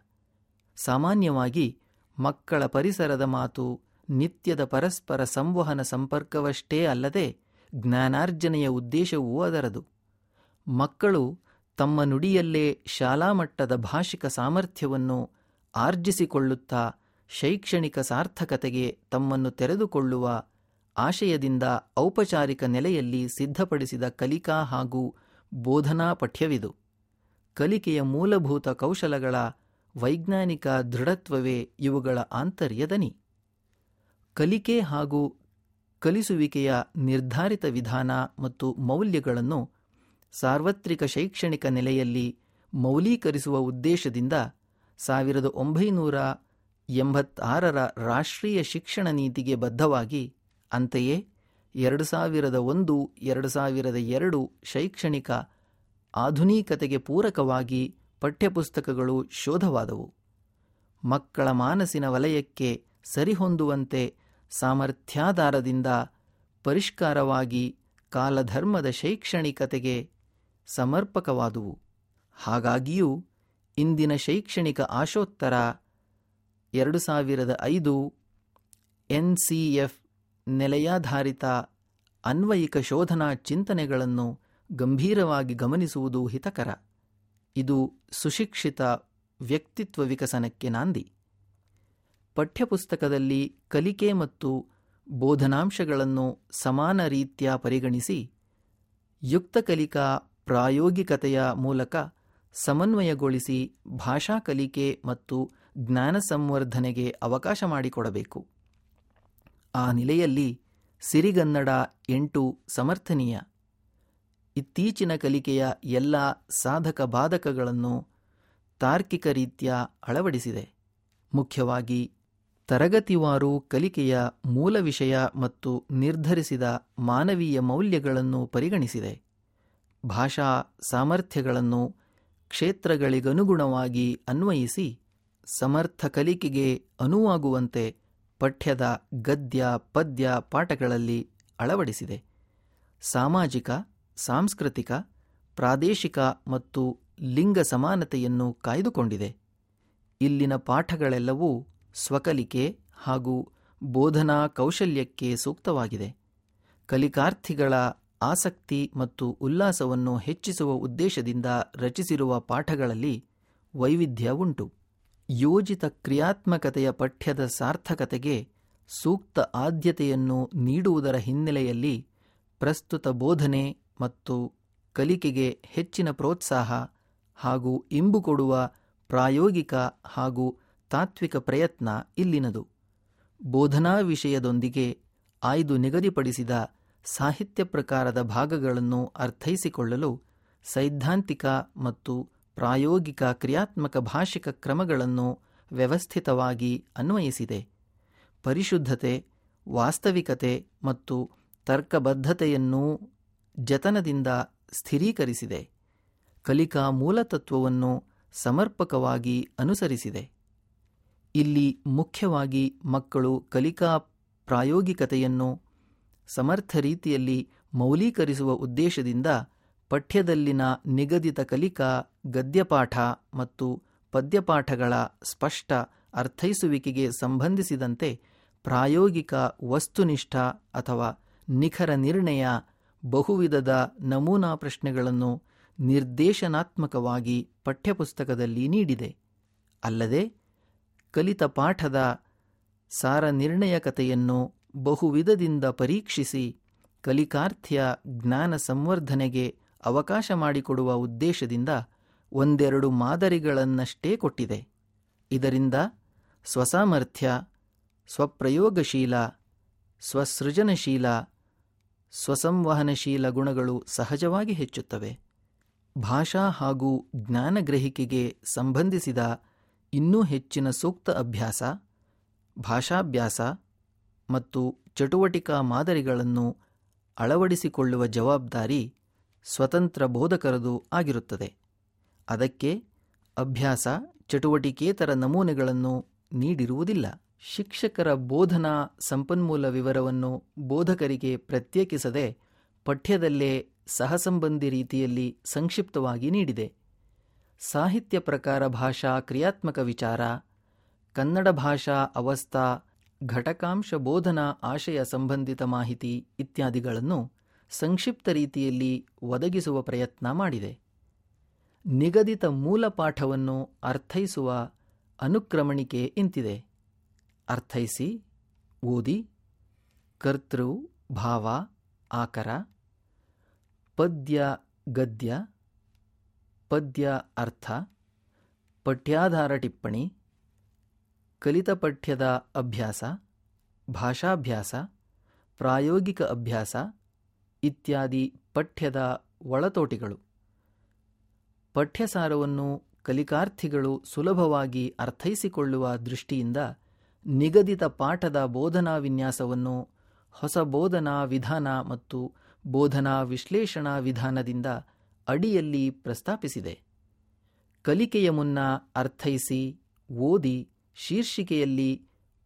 ಸಾಮಾನ್ಯವಾಗಿ ಮಕ್ಕಳ ಪರಿಸರದ ಮಾತು ನಿತ್ಯದ ಪರಸ್ಪರ ಸಂವಹನ ಸಂಪರ್ಕವಷ್ಟೇ ಅಲ್ಲದೆ ಜ್ಞಾನಾರ್ಜನೆಯ ಉದ್ದೇಶವೂ ಅದರದು. ಮಕ್ಕಳು ತಮ್ಮ ನುಡಿಯಲ್ಲೇ ಶಾಲಾ ಮಟ್ಟದ ಭಾಷಿಕ ಸಾಮರ್ಥ್ಯವನ್ನು ಆರ್ಜಿಸಿಕೊಳ್ಳುತ್ತಾ ಶೈಕ್ಷಣಿಕ ಸಾರ್ಥಕತೆಗೆ ತಮ್ಮನ್ನು ತೆರೆದುಕೊಳ್ಳುವ ಆಶಯದಿಂದ ಔಪಚಾರಿಕ ನೆಲೆಯಲ್ಲಿ ಸಿದ್ಧಪಡಿಸಿದ ಕಲಿಕಾ ಹಾಗೂ ಬೋಧನಾ ಪಠ್ಯವಿದು. ಕಲಿಕೆಯ ಮೂಲಭೂತ ಕೌಶಲಗಳ ವೈಜ್ಞಾನಿಕ ದೃಢತ್ವವೇ ಇವುಗಳ ಆಂತರ್ಯದನಿ. ಕಲಿಕೆ ಹಾಗೂ ಕಲಿಸುವಿಕೆಯ ನಿರ್ಧಾರಿತ ವಿಧಾನ ಮತ್ತು ಮೌಲ್ಯಗಳನ್ನು ಸಾರ್ವತ್ರಿಕ ಶೈಕ್ಷಣಿಕ ನೆಲೆಯಲ್ಲಿ ಮೌಲೀಕರಿಸುವ ಉದ್ದೇಶದಿಂದ ಸಾವಿರದ ಒಂಬೈನೂರ ಎಂಬತ್ತಾರರ ರಾಷ್ಟ್ರೀಯ ಶಿಕ್ಷಣ ನೀತಿಗೆ ಬದ್ಧವಾಗಿ ಅಂತೆಯೇ ಎರಡು ಸಾವಿರದ ಒಂದು, ಎರಡು ಸಾವಿರದ ಎರಡು ಶೈಕ್ಷಣಿಕ ಆಧುನಿಕತೆಗೆ ಪೂರಕವಾಗಿ ಪಠ್ಯಪುಸ್ತಕಗಳು ಶೋಧವಾದವು. ಮಕ್ಕಳ ಮಾನಸಿನ ವಲಯಕ್ಕೆ ಸರಿಹೊಂದುವಂತೆ ಸಾಮರ್ಥ್ಯಾಧಾರದಿಂದ ಪರಿಷ್ಕಾರವಾಗಿ ಕಾಲಧರ್ಮದ ಶೈಕ್ಷಣಿಕತೆಗೆ ಸಮರ್ಪಕವಾದುವು. ಹಾಗಾಗಿಯೂ ಇಂದಿನ ಶೈಕ್ಷಣಿಕ ಆಶೋತ್ತರ ಎರಡು ಸಾವಿರದ ಐದು ಎನ್ ಸಿ ಎಫ್ ನೆಲೆಯಾಧಾರಿತ ಅನ್ವಯಿಕ ಶೋಧನಾ ಚಿಂತನೆಗಳನ್ನು ಗಂಭೀರವಾಗಿ ಗಮನಿಸುವುದು ಹಿತಕರ. ಇದು ಸುಶಿಕ್ಷಿತ ವ್ಯಕ್ತಿತ್ವ ವಿಕಸನಕ್ಕೆ ನಾಂದಿ. ಪಠ್ಯಪುಸ್ತಕದಲ್ಲಿ ಕಲಿಕೆ ಮತ್ತು ಬೋಧನಾಂಶಗಳನ್ನು ಸಮಾನ ರೀತ್ಯ ಪರಿಗಣಿಸಿ, ಯುಕ್ತ ಕಲಿಕಾ ಪ್ರಾಯೋಗಿಕತೆಯ ಮೂಲಕ ಸಮನ್ವಯಗೊಳಿಸಿ ಭಾಷಾ ಕಲಿಕೆ ಮತ್ತು ಜ್ಞಾನ ಸಂವರ್ಧನೆಗೆ ಅವಕಾಶ ಮಾಡಿಕೊಡಬೇಕು. ಆ ನೆಲೆಯಲ್ಲಿ ಸಿರಿಗನ್ನಡ ಎಂಟು ಸಮರ್ಥನೀಯ. ಇತ್ತೀಚಿನ ಕಲಿಕೆಯ ಎಲ್ಲ ಸಾಧಕ ಬಾಧಕಗಳನ್ನು ತಾರ್ಕಿಕ ರೀತಿಯ ಅಳವಡಿಸಿದೆ. ಮುಖ್ಯವಾಗಿ ತರಗತಿವಾರು ಕಲಿಕೆಯ ಮೂಲ ವಿಷಯ ಮತ್ತು ನಿರ್ಧರಿಸಿದ ಮಾನವೀಯ ಮೌಲ್ಯಗಳನ್ನು ಪರಿಗಣಿಸಿದೆ. ಭಾಷಾ ಸಾಮರ್ಥ್ಯಗಳನ್ನು ಕ್ಷೇತ್ರಗಳಿಗನುಗುಣವಾಗಿ ಅನ್ವಯಿಸಿ ಸಮರ್ಥ ಕಲಿಕೆಗೆ ಅನುವಾಗುವಂತೆ ಪಠ್ಯದ ಗದ್ಯ, ಪದ್ಯ ಪಾಠಗಳಲ್ಲಿ ಅಳವಡಿಸಿದೆ. ಸಾಮಾಜಿಕ, ಸಾಂಸ್ಕೃತಿಕ, ಪ್ರಾದೇಶಿಕ ಮತ್ತು ಲಿಂಗ ಸಮಾನತೆಯನ್ನು ಕಾಯ್ದುಕೊಂಡಿದೆ. ಇಲ್ಲಿನ ಪಾಠಗಳೆಲ್ಲವೂ ಸ್ವಕಲಿಕೆ ಹಾಗೂ ಬೋಧನಾ ಕೌಶಲ್ಯಕ್ಕೆ ಸೂಕ್ತವಾಗಿದೆ. ಕಲಿಕಾರ್ಥಿಗಳ ಆಸಕ್ತಿ ಮತ್ತು ಉಲ್ಲಾಸವನ್ನು ಹೆಚ್ಚಿಸುವ ಉದ್ದೇಶದಿಂದ ರಚಿಸಿರುವ ಪಾಠಗಳಲ್ಲಿ ವೈವಿಧ್ಯ ಉಂಟು. ಯೋಜಿತ ಕ್ರಿಯಾತ್ಮಕತೆಯ ಪಠ್ಯದ ಸಾರ್ಥಕತೆಗೆ ಸೂಕ್ತ ಆದ್ಯತೆಯನ್ನು ನೀಡುವುದರ ಹಿನ್ನೆಲೆಯಲ್ಲಿ ಪ್ರಸ್ತುತ ಬೋಧನೆ ಮತ್ತು ಕಲಿಕೆಗೆ ಹೆಚ್ಚಿನ ಪ್ರೋತ್ಸಾಹ ಹಾಗೂ ಇಂಬು ಕೊಡುವ ಪ್ರಾಯೋಗಿಕ ಹಾಗೂ ತಾತ್ವಿಕ ಪ್ರಯತ್ನ ಇಲ್ಲಿನದು. ಬೋಧನಾ ವಿಷಯದೊಂದಿಗೆ ಆಯ್ದು ನಿಗದಿಪಡಿಸಿದ ಸಾಹಿತ್ಯ ಪ್ರಕಾರದ ಭಾಗಗಳನ್ನು ಅರ್ಥೈಸಿಕೊಳ್ಳಲು ಸೈದ್ಧಾಂತಿಕ ಮತ್ತು ಪ್ರಾಯೋಗಿಕ ಕ್ರಿಯಾತ್ಮಕ ಭಾಷಿಕ ಕ್ರಮಗಳನ್ನು ವ್ಯವಸ್ಥಿತವಾಗಿ ಅನ್ವಯಿಸಿದೆ. ಪರಿಶುದ್ಧತೆ, ವಾಸ್ತವಿಕತೆ ಮತ್ತು ತರ್ಕಬದ್ಧತೆಯನ್ನು ಜತನದಿಂದ ಸ್ಥಿರೀಕರಿಸಿದೆ. ಕಲಿಕಾ ಮೂಲತತ್ವವನ್ನು ಸಮರ್ಪಕವಾಗಿ ಅನುಸರಿಸಿದೆ. ಇಲ್ಲಿ ಮುಖ್ಯವಾಗಿ ಮಕ್ಕಳು ಕಲಿಕಾ ಪ್ರಾಯೋಗಿಕತೆಯನ್ನು ಸಮರ್ಥ ರೀತಿಯಲ್ಲಿ ಮೌಲೀಕರಿಸುವ ಉದ್ದೇಶದಿಂದ ಪಠ್ಯದಲ್ಲಿನ ನಿಗದಿತ ಕಲಿಕಾ, ಗದ್ಯಪಾಠ ಮತ್ತು ಪದ್ಯಪಾಠಗಳ ಸ್ಪಷ್ಟ ಅರ್ಥೈಸುವಿಕೆಗೆ ಸಂಬಂಧಿಸಿದಂತೆ ಪ್ರಾಯೋಗಿಕ ವಸ್ತುನಿಷ್ಠ ಅಥವಾ ನಿಖರ ನಿರ್ಣಯ ಬಹುವಿಧದ ನಮೂನಾ ಪ್ರಶ್ನೆಗಳನ್ನು ನಿರ್ದೇಶನಾತ್ಮಕವಾಗಿ ಪಠ್ಯಪುಸ್ತಕದಲ್ಲಿ ನೀಡಿದೆ. ಅಲ್ಲದೆ ಕಲಿತ ಪಾಠದ ಸಾರ ನಿರ್ಣಯಕತೆಯನ್ನು ಬಹುವಿಧದಿಂದ ಪರೀಕ್ಷಿಸಿ ಕಲಿಕಾರ್ಥ್ಯ ಜ್ಞಾನ ಸಂವರ್ಧನೆಗೆ ಅವಕಾಶ ಮಾಡಿಕೊಡುವ ಉದ್ದೇಶದಿಂದ ಒಂದೆರಡು ಮಾದರಿಗಳನ್ನಷ್ಟೇ ಕೊಟ್ಟಿದೆ. ಇದರಿಂದ ಸ್ವಸಾಮರ್ಥ್ಯ, ಸ್ವಪ್ರಯೋಗಶೀಲ, ಸ್ವಸೃಜನಶೀಲ, ಸ್ವಸಂವಹನಶೀಲ ಗುಣಗಳು ಸಹಜವಾಗಿ ಹೆಚ್ಚುತ್ತವೆ. ಭಾಷಾ ಹಾಗೂ ಜ್ಞಾನಗ್ರಹಿಕೆಗೆ ಸಂಬಂಧಿಸಿದ ಇನ್ನೂ ಹೆಚ್ಚಿನ ಸೂಕ್ತ ಅಭ್ಯಾಸ, ಭಾಷಾಭ್ಯಾಸ ಮತ್ತು ಚಟುವಟಿಕಾ ಮಾದರಿಗಳನ್ನು ಅಳವಡಿಸಿಕೊಳ್ಳುವ ಜವಾಬ್ದಾರಿ ಸ್ವತಂತ್ರ ಬೋಧಕರದು ಆಗಿರುತ್ತದೆ. ಅದಕ್ಕೆ ಅಭ್ಯಾಸ, ಚಟುವಟಿಕೇತರ ನಮೂನೆಗಳನ್ನು ನೀಡಿರುವುದಿಲ್ಲ. ಶಿಕ್ಷಕರ ಬೋಧನಾ ಸಂಪನ್ಮೂಲ ವಿವರವನ್ನು ಬೋಧಕರಿಗೆ ಪ್ರತ್ಯೇಕಿಸದೆ ಪಠ್ಯದಲ್ಲೇ ಸಹಸಂಬಂಧಿ ರೀತಿಯಲ್ಲಿ ಸಂಕ್ಷಿಪ್ತವಾಗಿ ನೀಡಿದೆ. ಸಾಹಿತ್ಯ ಪ್ರಕಾರ ಭಾಷಾ ಕ್ರಿಯಾತ್ಮಕ ವಿಚಾರ, ಕನ್ನಡ ಭಾಷಾ ಅವಸ್ಥಾ ಘಟಕಾಂಶ ಬೋಧನಾ, ಆಶಯ ಸಂಬಂಧಿತ ಮಾಹಿತಿ ಇತ್ಯಾದಿಗಳನ್ನು ಸಂಕ್ಷಿಪ್ತ ರೀತಿಯಲ್ಲಿ ಒದಗಿಸುವ ಪ್ರಯತ್ನ ಮಾಡಿದೆ. ನಿಗದಿತ ಮೂಲ ಪಾಠವನ್ನು ಅರ್ಥೈಸುವ ಅನುಕ್ರಮಣಿಕೆ ಇಂತಿದೆ. ಅರ್ಥೈಸಿ, ಓದಿ, ಕರ್ತೃ, ಭಾವ, ಆಕರ, ಪದ್ಯ, ಗದ್ಯ, ಪದ್ಯ ಅರ್ಥ, ಪಠ್ಯಾಧಾರ ಟಿಪ್ಪಣಿ ಕಲಿತ ಪಠ್ಯದ ಅಭ್ಯಾಸ, ಭಾಷಾಭ್ಯಾಸ, ಪ್ರಾಯೋಗಿಕ ಅಭ್ಯಾಸ ಇತ್ಯಾದಿ ಪಠ್ಯದ ಒಳತೋಟಿಗಳು. ಪಠ್ಯಸಾರವನ್ನು ಕಲಿಕಾರ್ಥಿಗಳು ಸುಲಭವಾಗಿ ಅರ್ಥೈಸಿಕೊಳ್ಳುವ ದೃಷ್ಟಿಯಿಂದ ನಿಗದಿತ ಪಾಠದ ಬೋಧನಾ ವಿನ್ಯಾಸವನ್ನು ಹೊಸ ಬೋಧನಾ ವಿಧಾನ ಮತ್ತು ಬೋಧನಾ ವಿಶ್ಲೇಷಣಾ ವಿಧಾನದಿಂದ ಅಡಿಯಲ್ಲಿ ಪ್ರಸ್ತಾಪಿಸಿದೆ. ಕಲಿಕೆಯ ಮುನ್ನ ಅರ್ಥೈಸಿ, ಓದಿ ಶೀರ್ಷಿಕೆಯಲ್ಲಿ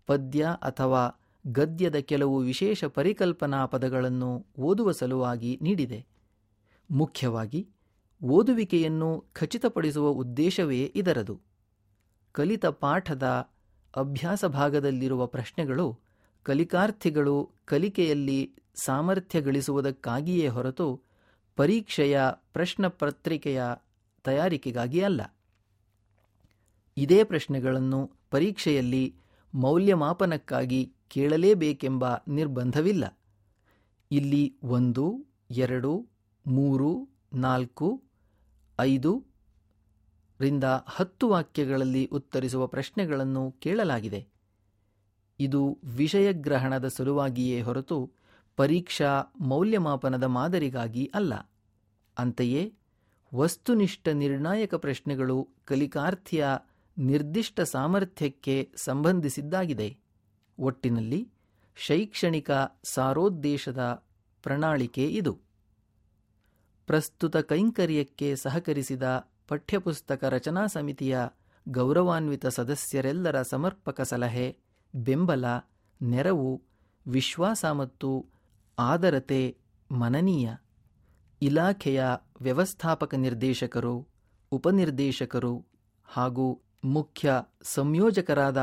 ಪದ್ಯ ಅಥವಾ ಗದ್ಯದ ಕೆಲವು ವಿಶೇಷ ಪರಿಕಲ್ಪನಾ ಪದಗಳನ್ನು ಓದುವ ಸಲುವಾಗಿ ನೀಡಿದೆ. ಮುಖ್ಯವಾಗಿ, ಓದುವಿಕೆಯನ್ನು ಖಚಿತಪಡಿಸುವ ಉದ್ದೇಶವೇ ಇದರದು. ಕಲಿತ ಪಾಠದ ಅಭ್ಯಾಸ ಭಾಗದಲ್ಲಿರುವ ಪ್ರಶ್ನೆಗಳು ಕಲಿಕಾರ್ಥಿಗಳು ಕಲಿಕೆಯಲ್ಲಿ ಸಾಮರ್ಥ್ಯ ಗಳಿಸುವುದಕ್ಕಾಗಿಯೇ ಹೊರತು ಪರೀಕ್ಷೆಯ ಪ್ರಶ್ನಪತ್ರಿಕೆಯ ತಯಾರಿಕೆಗಾಗಿ ಅಲ್ಲ. ಇದೇ ಪ್ರಶ್ನೆಗಳನ್ನು ಪರೀಕ್ಷೆಯಲ್ಲಿ ಮೌಲ್ಯಮಾಪನಕ್ಕಾಗಿ ಕೇಳಲೇಬೇಕೆಂಬ ನಿರ್ಬಂಧವಿಲ್ಲ. ಇಲ್ಲಿ ಒಂದು, ಎರಡು, ಮೂರು, ನಾಲ್ಕು, ಐದು ರಿಂದ ಹತ್ತು ವಾಕ್ಯಗಳಲ್ಲಿ ಉತ್ತರಿಸುವ ಪ್ರಶ್ನೆಗಳನ್ನು ಕೇಳಲಾಗಿದೆ. ಇದು ವಿಷಯಗ್ರಹಣದ ಸಲುವಾಗಿಯೇ ಹೊರತು ಪರೀಕ್ಷಾ ಮೌಲ್ಯಮಾಪನದ ಮಾದರಿಗಾಗಿ ಅಲ್ಲ. ಅಂತೆಯೇ, ವಸ್ತುನಿಷ್ಠ ನಿರ್ಣಾಯಕ ಪ್ರಶ್ನೆಗಳು ಕಲಿಕಾರ್ಥಿಯ ನಿರ್ದಿಷ್ಟ ಸಾಮರ್ಥ್ಯಕ್ಕೆ ಸಂಬಂಧಿಸಿದ್ದಾಗಿದೆ. ಒಟ್ಟಿನಲ್ಲಿ ಶೈಕ್ಷಣಿಕ ಸಾರೋದ್ದೇಶದ ಪ್ರಣಾಳಿಕೆ ಇದು. ಪ್ರಸ್ತುತ ಕೈಂಕರ್ಯಕ್ಕೆ ಸಹಕರಿಸಿದ ಪಠ್ಯಪುಸ್ತಕ ರಚನಾ ಸಮಿತಿಯ ಗೌರವಾನ್ವಿತ ಸದಸ್ಯರೆಲ್ಲರ ಸಮರ್ಪಕ ಸಲಹೆ, ಬೆಂಬಲ, ನೆರವು, ವಿಶ್ವಾಸ ಮತ್ತು ಆದರತೆ ಮನನೀಯ. ಇಲಾಖೆಯ ವ್ಯವಸ್ಥಾಪಕ ನಿರ್ದೇಶಕರು, ಉಪನಿರ್ದೇಶಕರು ಹಾಗೂ ಮುಖ್ಯ ಸಂಯೋಜಕರಾದ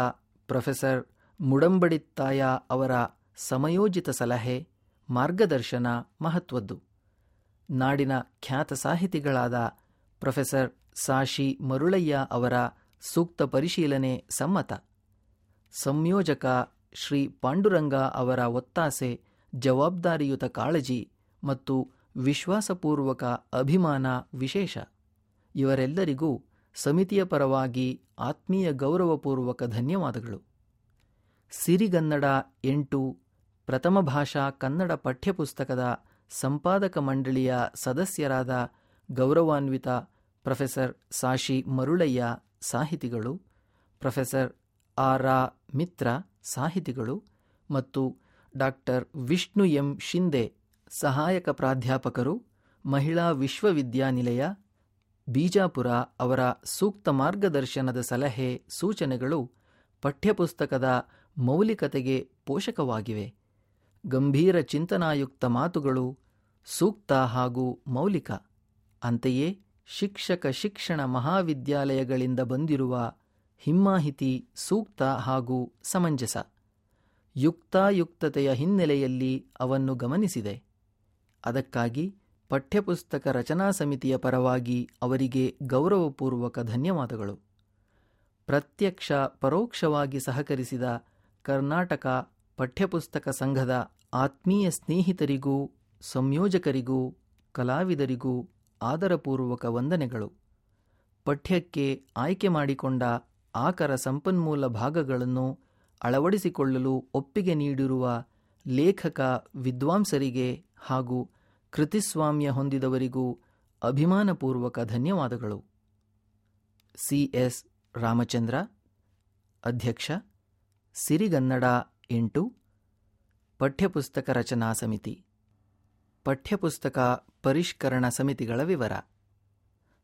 ಪ್ರೊಫೆಸರ್ ಮುಡಂಬಡಿತ್ತಾಯ ಅವರ ಸಮಯೋಜಿತ ಸಲಹೆ, ಮಾರ್ಗದರ್ಶನ ಮಹತ್ವದ್ದು. ನಾಡಿನ ಖ್ಯಾತ ಸಾಹಿತಿಗಳಾದ ಪ್ರೊಫೆಸರ್ ಸಾಶಿ ಮರುಳಯ್ಯ ಅವರ ಸೂಕ್ತ ಪರಿಶೀಲನೆ ಸಮ್ಮತ. ಸಂಯೋಜಕ ಶ್ರೀ ಪಾಂಡುರಂಗ ಅವರ ಒತ್ತಾಸೆ, ಜವಾಬ್ದಾರಿಯುತ ಕಾಳಜಿ ಮತ್ತು ವಿಶ್ವಾಸಪೂರ್ವಕ ಅಭಿಮಾನ ವಿಶೇಷ. ಇವರೆಲ್ಲರಿಗೂ ಸಮಿತಿಯ ಪರವಾಗಿ ಆತ್ಮೀಯ ಗೌರವಪೂರ್ವಕ ಧನ್ಯವಾದಗಳು. ಸಿರಿಗನ್ನಡ ಎಂಟು, ಪ್ರಥಮ ಭಾಷಾ ಕನ್ನಡ ಪಠ್ಯಪುಸ್ತಕದ ಸಂಪಾದಕ ಮಂಡಳಿಯ ಸದಸ್ಯರಾದ ಗೌರವಾನ್ವಿತ ಪ್ರೊಫೆಸರ್ ಸಾಶಿ ಮರುಳಯ್ಯ ಸಾಹಿತಿಗಳು, ಪ್ರೊಫೆಸರ್ ಆರ್ ಆ ಮಿತ್ರ ಸಾಹಿತಿಗಳು ಮತ್ತು ಡಾಕ್ಟರ್ ವಿಷ್ಣು ಎಂ. ಶಿಂದೆ ಸಹಾಯಕ ಪ್ರಾಧ್ಯಾಪಕರು, ಮಹಿಳಾ ವಿಶ್ವವಿದ್ಯಾನಿಲಯ ಬೀಜಾಪುರ ಅವರ ಸೂಕ್ತ ಮಾರ್ಗದರ್ಶನದ ಸಲಹೆ ಸೂಚನೆಗಳು ಪಠ್ಯಪುಸ್ತಕದ ಮೌಲಿಕತೆಗೆ ಪೋಷಕವಾಗಿವೆ. ಗಂಭೀರ ಚಿಂತನಾಯುಕ್ತ ಮಾತುಗಳು ಸೂಕ್ತ ಹಾಗೂ ಮೌಲಿಕ. ಅಂತೆಯೇ ಶಿಕ್ಷಕ ಶಿಕ್ಷಣ ಮಹಾವಿದ್ಯಾಲಯಗಳಿಂದ ಬಂದಿರುವ ಹಿಮ್ಮಾಹಿತಿ ಸೂಕ್ತ ಹಾಗೂ ಸಮಂಜಸ. ಯುಕ್ತಾಯುಕ್ತತೆಯ ಹಿನ್ನೆಲೆಯಲ್ಲಿ ಅವನ್ನು ಗಮನಿಸಿದೆ. ಅದಕ್ಕಾಗಿ ಪಠ್ಯಪುಸ್ತಕ ರಚನಾ ಸಮಿತಿಯ ಪರವಾಗಿ ಅವರಿಗೆ ಗೌರವಪೂರ್ವಕ ಧನ್ಯವಾದಗಳು. ಪ್ರತ್ಯಕ್ಷ, ಪರೋಕ್ಷವಾಗಿ ಸಹಕರಿಸಿದ ಕರ್ನಾಟಕ ಪಠ್ಯಪುಸ್ತಕ ಸಂಘದ ಆತ್ಮೀಯ ಸ್ನೇಹಿತರಿಗೂ, ಸಂಯೋಜಕರಿಗೂ, ಕಲಾವಿದರಿಗೂ ಆದರಪೂರ್ವಕ ವಂದನೆಗಳು. ಪಠ್ಯಕ್ಕೆ ಆಯ್ಕೆ ಮಾಡಿಕೊಂಡ ಆಕರ ಸಂಪನ್ಮೂಲ ಭಾಗಗಳನ್ನು ಅಳವಡಿಸಿಕೊಳ್ಳಲು ಒಪ್ಪಿಗೆ ನೀಡಿರುವ ಲೇಖಕ ವಿದ್ವಾಂಸರಿಗೆ ಹಾಗೂ ಕೃತಿಸ್ವಾಮ್ಯ ಹೊಂದಿದವರಿಗೂ ಅಭಿಮಾನಪೂರ್ವಕ ಧನ್ಯವಾದಗಳು. ಸಿಎಸ್ ರಾಮಚಂದ್ರ, ಅಧ್ಯಕ್ಷ, ಸಿರಿಗನ್ನಡ ಎಂಟು, ಪಠ್ಯಪುಸ್ತಕ ರಚನಾ ಸಮಿತಿ, ಪಠ್ಯಪುಸ್ತಕ ಪರಿಷ್ಕರಣ ಸಮಿತಿಗಳ ವಿವರ.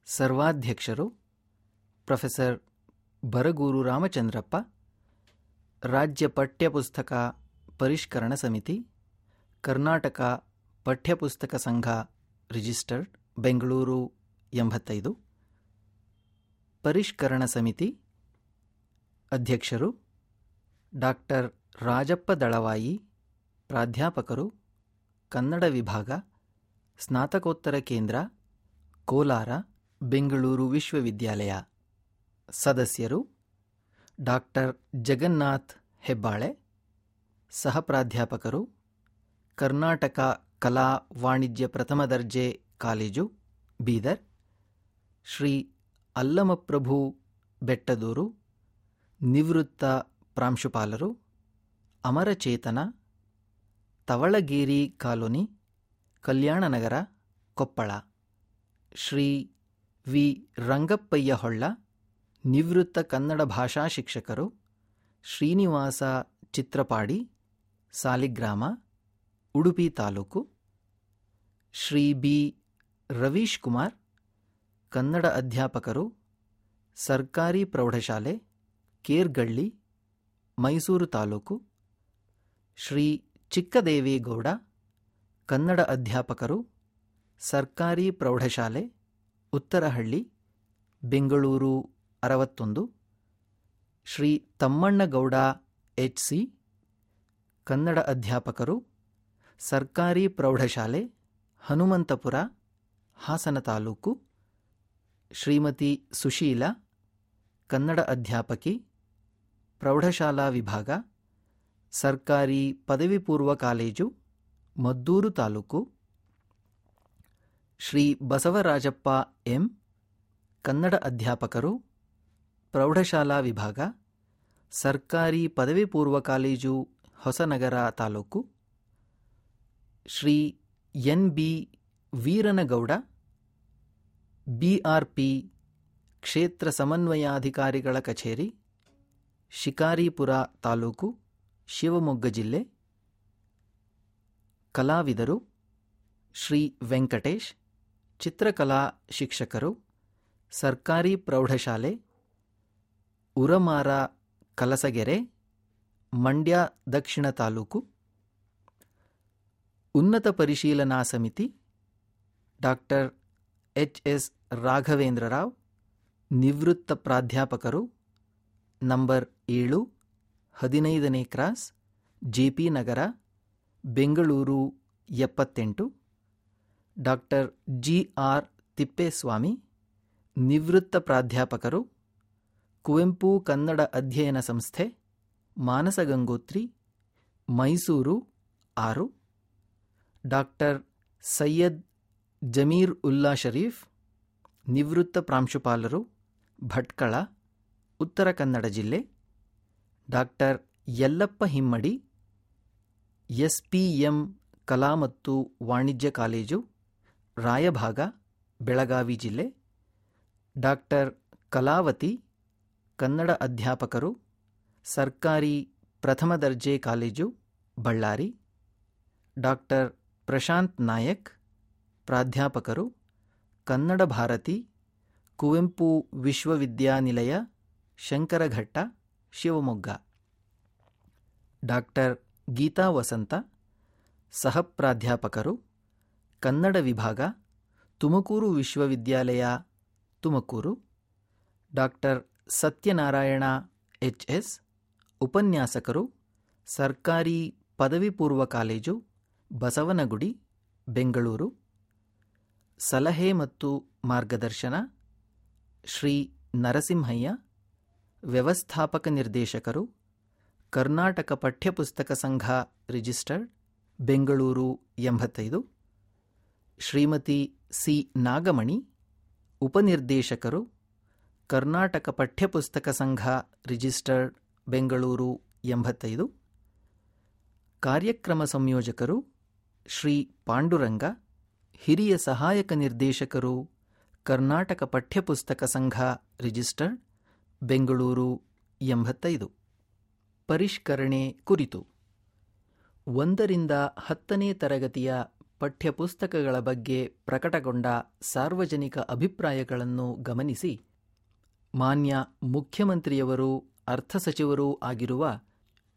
ಸರ್ವಾಧ್ಯಕ್ಷರು ಪ್ರೊಫೆಸರ್ ಬರಗೂರು ರಾಮಚಂದ್ರಪ್ಪ, ರಾಜ್ಯ ಪಠ್ಯಪುಸ್ತಕ ಪರಿಷ್ಕರಣ ಸಮಿತಿ, ಕರ್ನಾಟಕ ಪಠ್ಯಪುಸ್ತಕ ಸಂಘ ರಿಜಿಸ್ಟರ್ಡ್, ಬೆಂಗಳೂರು ಎಂಬತ್ತೈದು. ಪರಿಷ್ಕರಣ ಸಮಿತಿ ಅಧ್ಯಕ್ಷರು ಡಾಕ್ಟರ್ ರಾಜಪ್ಪ ದಳವಾಯಿ, ಪ್ರಾಧ್ಯಾಪಕರು ಕನ್ನಡ ವಿಭಾಗ, ಸ್ನಾತಕೋತ್ತರ ಕೇಂದ್ರ, ಕೋಲಾರ, ಬೆಂಗಳೂರು ವಿಶ್ವವಿದ್ಯಾಲಯ. ಸದಸ್ಯರು ಡಾಕ್ಟರ್ ಜಗನ್ನಾಥ್ ಹೆಬ್ಬಾಳೆ, ಸಹ ಪ್ರಾಧ್ಯಾಪಕರು ಕರ್ನಾಟಕ ಕಲಾ ವಾಣಿಜ್ಯ ಪ್ರಥಮ ದರ್ಜೆ ಕಾಲೇಜು, ಬೀದರ್. ಶ್ರೀ ಅಲ್ಲಮಪ್ರಭು ಬೆಟ್ಟದೂರು, ನಿವೃತ್ತ ಪ್ರಾಂಶುಪಾಲರು, ಅಮರಚೇತನ, ತವಳಗೇರಿ ಕಾಲೋನಿ ಕಲ್ಯಾಣನಗರ ಕೊಪ್ಪಳ. ಶ್ರೀ ವಿ. ರಂಗಪ್ಪಯ್ಯ ಹೊಳ್ಳ ನಿವೃತ್ತ ಕನ್ನಡ ಭಾಷಾ ಶಿಕ್ಷಕರು, ಶ್ರೀನಿವಾಸ ಚಿತ್ರಪಾಡಿ, ಸಾಲಿಗ್ರಾಮ. ಉಡುಪಿ ತಾಲೂಕು, ಶ್ರೀ ಬಿ. ರವೀಶ್ ಕುಮಾರ್ ಕನ್ನಡ ಅಧ್ಯಾಪಕರು, ಸರ್ಕಾರಿ ಪ್ರೌಢಶಾಲೆ, ಕೇರ್ಗಳ್ಳಿ, ಮೈಸೂರು ತಾಲೂಕು, ಶ್ರೀ ಚಿಕ್ಕದೇವೇಗೌಡ, ಕನ್ನಡ ಅಧ್ಯಾಪಕರು, ಸರ್ಕಾರಿ ಪ್ರೌಢಶಾಲೆ, ಉತ್ತರಹಳ್ಳಿ, ಬೆಂಗಳೂರು ಅರವತ್ತೊಂದು, ಶ್ರೀ ತಮ್ಮಣ್ಣಗೌಡ ಎಚ್ ಸಿ, ಕನ್ನಡ ಅಧ್ಯಾಪಕರು ಸರ್ಕಾರಿ ಪ್ರೌಢಶಾಲೆ, ಹನುಮಂತಪುರ, ಹಾಸನ ತಾಲೂಕು, ಶ್ರೀಮತಿ ಸುಶೀಲ, ಕನ್ನಡ ಅಧ್ಯಾಪಕಿ, ಪ್ರೌಢಶಾಲಾ ವಿಭಾಗ, ಸರ್ಕಾರಿ ಪದವಿ ಪೂರ್ವ ಕಾಲೇಜು, ಮದ್ದೂರು ತಾಲೂಕು, ಶ್ರೀ ಬಸವರಾಜಪ್ಪ ಎಂ, ಕನ್ನಡ ಅಧ್ಯಾಪಕರು, ಪ್ರೌಢಶಾಲಾ ವಿಭಾಗ, ಸರ್ಕಾರಿ ಪದವಿ ಪೂರ್ವ college Hosanagara taluk. Shri N B Veeranagowda BRP ಕ್ಷೇತ್ರ ಸಮನ್ವಯಾಧಿಕಾರಿಗಳ ಕಚೇರಿ, ಶಿಕಾರಿಪುರ ತಾಲೂಕು, ಶಿವಮೊಗ್ಗ ಜಿಲ್ಲೆ. ಕಲಾವಿದರು ಶ್ರೀ ವೆಂಕಟೇಶ್, ಚಿತ್ರಕಲಾ ಶಿಕ್ಷಕರು, ಸರ್ಕಾರಿ ಪ್ರೌಢಶಾಲೆ, ಉರಮಾರ ಕಲಸಗೆರೆ, ಮಂಡ್ಯ ದಕ್ಷಿಣ ತಾಲೂಕು. ಉನ್ನತ ಪರಿಶೀಲನಾ ಸಮಿತಿ, doctor H S Raghavendra Rao ನಿವೃತ್ತ ಪ್ರಾಧ್ಯಾಪಕರು, ನಂಬರ್ ಏಳು, ಹದಿನೈದನೇ ಕ್ರಾಸ್ ಜೆಪಿ ನಗರ, ಬೆಂಗಳೂರು ಎಪ್ಪತ್ತೆಂಟು, ಡಾಕ್ಟರ್ ಜಿ ಆರ್ ತಿಪ್ಪೇಸ್ವಾಮಿ, ನಿವೃತ್ತ ಪ್ರಾಧ್ಯಾಪಕರು, ಕುವೆಂಪು ಕನ್ನಡ ಅಧ್ಯಯನ ಸಂಸ್ಥೆ ಮಾನಸಗಂಗೋತ್ರಿ ಮೈಸೂರು ಆರು. ಡಾಕ್ಟರ್ ಸೈಯದ್ ಜಮೀರ್ ಉಲ್ಲಾ ಶರೀಫ್, ನಿವೃತ್ತ ಪ್ರಾಂಶುಪಾಲರು ಭಟ್ಕಳ, ಉತ್ತರ ಕನ್ನಡ ಜಿಲ್ಲೆ, doctor Yallappa Himmadi S P M ಕಲಾ ಮತ್ತು ವಾಣಿಜ್ಯ ಕಾಲೇಜು, ರಾಯಭಾಗ, ಬೆಳಗಾವಿ ಜಿಲ್ಲೆ, ಡಾಕ್ಟರ್ ಕಲಾವತಿ, ಕನ್ನಡ ಅಧ್ಯಾಪಕರು, ಸರ್ಕಾರಿ ಪ್ರಥಮ ದರ್ಜೆ ಕಾಲೇಜು, ಬಳ್ಳಾರಿ, ಡಾಕ್ಟರ್ ಪ್ರಶಾಂತ್ ನಾಯಕ್, ಪ್ರಾಧ್ಯಾಪಕರು, ಕನ್ನಡ ಭಾರತಿ, ಕುವೆಂಪು ವಿಶ್ವವಿದ್ಯಾನಿಲಯ, ಶಂಕರಘಟ್ಟ, ಶಿವಮೊಗ್ಗ. ಡಾಕ್ಟರ್ ಗೀತಾ ವಸಂತ ಸಹ ಪ್ರಾಧ್ಯಾಪಕರು ಕನ್ನಡ ವಿಭಾಗ, ತುಮಕೂರು ವಿಶ್ವವಿದ್ಯಾಲಯ, Tumakuru. Doctor Satyanarayana H S, ಉಪನ್ಯಾಸಕರು, ಸರ್ಕಾರಿ ಪದವಿ ಪೂರ್ವ ಕಾಲೇಜು ಬಸವನಗುಡಿ, ಬೆಂಗಳೂರು. ಸಲಹೆ ಮತ್ತು ಮಾರ್ಗದರ್ಶನ, ಶ್ರೀ ನರಸಿಂಹಯ್ಯ, ವ್ಯವಸ್ಥಾಪಕ ನಿರ್ದೇಶಕರು, ಕರ್ನಾಟಕ ಪಠ್ಯಪುಸ್ತಕ ಸಂಘ ರಿಜಿಸ್ಟರ್ಡ್ ಬೆಂಗಳೂರು ಎಂಬತ್ತೈದು. ಶ್ರೀಮತಿ ಸಿ ನಾಗಮಣಿ, ಉಪನಿರ್ದೇಶಕರು, ಕರ್ನಾಟಕ ಪಠ್ಯಪುಸ್ತಕ ಸಂಘ ರಿಜಿಸ್ಟರ್ಡ್ ಬೆಂಗಳೂರು ಎಂಬತ್ತೈದು. ಕಾರ್ಯಕ್ರಮ ಸಂಯೋಜಕರು ಶ್ರೀ ಪಾಂಡುರಂಗ, ಹಿರಿಯ ಸಹಾಯಕ ನಿರ್ದೇಶಕರು, ಕರ್ನಾಟಕ ಪಠ್ಯಪುಸ್ತಕ ಸಂಘ ರಿಜಿಸ್ಟರ್, ಬೆಂಗಳೂರು ಎಂಬತ್ತೈದು. ಪರಿಷ್ಕರಣೆ ಕುರಿತು. ಒಂದರಿಂದ ಹತ್ತನೇ ತರಗತಿಯ ಪಠ್ಯಪುಸ್ತಕಗಳ ಬಗ್ಗೆ ಪ್ರಕಟಗೊಂಡ ಸಾರ್ವಜನಿಕ ಅಭಿಪ್ರಾಯಗಳನ್ನು ಗಮನಿಸಿ, ಮಾನ್ಯ ಮುಖ್ಯಮಂತ್ರಿಯವರು ಅರ್ಥಸಚಿವರೂ ಆಗಿರುವ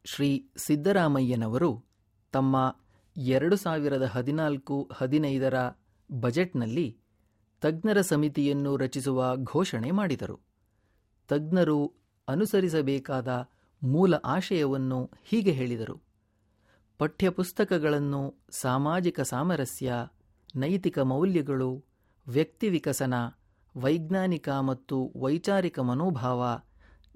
ಶ್ರೀ ಸಿದ್ದರಾಮಯ್ಯನವರು ತಮ್ಮ ಎರಡು ಸಾವಿರದ ಹದಿನಾಲ್ಕು ಹದಿನೈದರ ಬಜೆಟ್ನಲ್ಲಿ ತಜ್ಞರ ಸಮಿತಿಯನ್ನು ರಚಿಸುವ ಘೋಷಣೆ ಮಾಡಿದರು. ತಜ್ಞರು ಅನುಸರಿಸಬೇಕಾದ ಮೂಲ ಆಶಯವನ್ನು ಹೀಗೆ ಹೇಳಿದರು. ಪಠ್ಯಪುಸ್ತಕಗಳನ್ನು ಸಾಮಾಜಿಕ ಸಾಮರಸ್ಯ, ನೈತಿಕ ಮೌಲ್ಯಗಳು, ವ್ಯಕ್ತಿ ವಿಕಸನ, ವೈಜ್ಞಾನಿಕ ಮತ್ತು ವೈಚಾರಿಕ ಮನೋಭಾವ,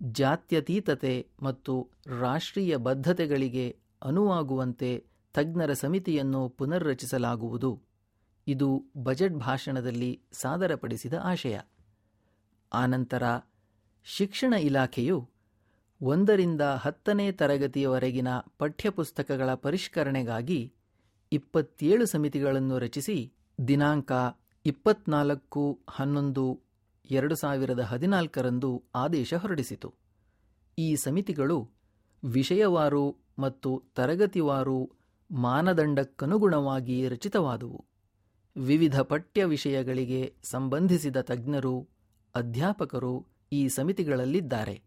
ಜಾತ್ಯತೀತತೆ ಮತ್ತು ರಾಷ್ಟ್ರೀಯ ಬದ್ಧತೆಗಳಿಗೆ ಅನುವಾಗುವಂತೆ ತಜ್ಞರ ಸಮಿತಿಯನ್ನು ಪುನರ್ರಚಿಸಲಾಗುವುದು. ಇದು ಬಜೆಟ್ ಭಾಷಣದಲ್ಲಿ ಸಾದರಪಡಿಸಿದ ಆಶಯ. ಆನಂತರ ಶಿಕ್ಷಣ ಇಲಾಖೆಯು ಒಂದರಿಂದ ಹತ್ತನೇ ತರಗತಿಯವರೆಗಿನ ಪಠ್ಯಪುಸ್ತಕಗಳ ಪರಿಷ್ಕರಣೆಗಾಗಿ ಇಪ್ಪತ್ತೇಳು ಸಮಿತಿಗಳನ್ನು ರಚಿಸಿ, ದಿನಾಂಕ ಇಪ್ಪತ್ನಾಲ್ಕು ಹನ್ನೊಂದು ಎರಡು ಸಾವಿರದ ಹದಿನಾಲ್ಕರಂದು ಆದೇಶ ಹೊರಡಿಸಿತು. ಈ ಸಮಿತಿಗಳು ವಿಷಯವಾರು ಮತ್ತು ತರಗತಿವಾರು ಮಾನದಂಡಕ್ಕನುಗುಣವಾಗಿ ರಚಿತವಾದುವು. ವಿವಿಧ ಪಠ್ಯ ವಿಷಯಗಳಿಗೆ ಸಂಬಂಧಿಸಿದ ತಜ್ಞರು, ಅಧ್ಯಾಪಕರು ಈ ಸಮಿತಿಗಳಲ್ಲಿದ್ದಾರೆ.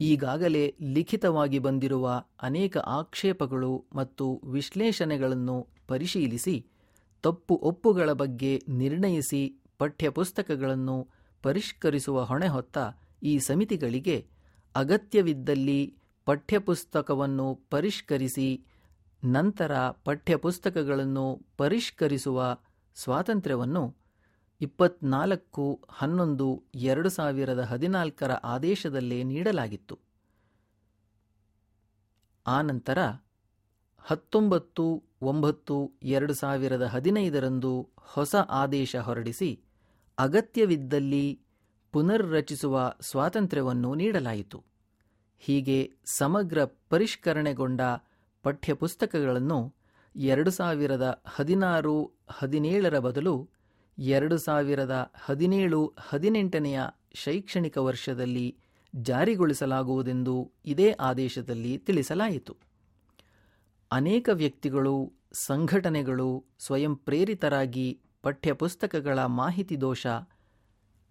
ಈಗಾಗಲೇ ಲಿಖಿತವಾಗಿ ಬಂದಿರುವ ಅನೇಕ ಆಕ್ಷೇಪಗಳು ಮತ್ತು ವಿಶ್ಲೇಷಣೆಗಳನ್ನು ಪರಿಶೀಲಿಸಿ, ತಪ್ಪು ಒಪ್ಪುಗಳ ಬಗ್ಗೆ ನಿರ್ಣಯಿಸಿ ಪಠ್ಯಪುಸ್ತಕಗಳನ್ನು ಪರಿಷ್ಕರಿಸುವ ಹೊಣೆ ಹೊತ್ತ ಈ ಸಮಿತಿಗಳಿಗೆ ಅಗತ್ಯವಿದ್ದಲ್ಲಿ ಪಠ್ಯಪುಸ್ತಕವನ್ನು ಪರಿಷ್ಕರಿಸಿ ನಂತರ ಪಠ್ಯಪುಸ್ತಕಗಳನ್ನು ಪರಿಷ್ಕರಿಸುವ ಸ್ವಾತಂತ್ರ್ಯವನ್ನು ಇಪ್ಪತ್ನಾಲ್ಕು ಹನ್ನೊಂದು ಎರಡು ಸಾವಿರದ ಹದಿನಾಲ್ಕರ ಆದೇಶದಲ್ಲೇ ನೀಡಲಾಗಿತ್ತು. ಆನಂತರ ಹತ್ತೊಂಬತ್ತು ಒಂಬತ್ತು ಎರಡು ಸಾವಿರದ ಹದಿನೈದರಂದು ಹೊಸ ಆದೇಶ ಹೊರಡಿಸಿ ಅಗತ್ಯವಿದ್ದಲ್ಲಿ ಪುನರ್ರಚಿಸುವ ಸ್ವಾತಂತ್ರ್ಯವನ್ನು ನೀಡಲಾಯಿತು. ಹೀಗೆ ಸಮಗ್ರ ಪರಿಷ್ಕರಣೆಗೊಂಡ ಪಠ್ಯಪುಸ್ತಕಗಳನ್ನು ಎರಡು ಸಾವಿರದ ಹದಿನಾರು ಹದಿನೇಳರ ಬದಲು ಎರಡು ಸಾವಿರದ ಹದಿನೇಳು ಹದಿನೆಂಟನೆಯ ಶೈಕ್ಷಣಿಕ ವರ್ಷದಲ್ಲಿ ಜಾರಿಗೊಳಿಸಲಾಗುವುದೆಂದು ಇದೇ ಆದೇಶದಲ್ಲಿ ತಿಳಿಸಲಾಯಿತು. ಅನೇಕ ವ್ಯಕ್ತಿಗಳು, ಸಂಘಟನೆಗಳು ಸ್ವಯಂ ಪ್ರೇರಿತರಾಗಿ ಪಠ್ಯಪುಸ್ತಕಗಳ ಮಾಹಿತಿ ದೋಷ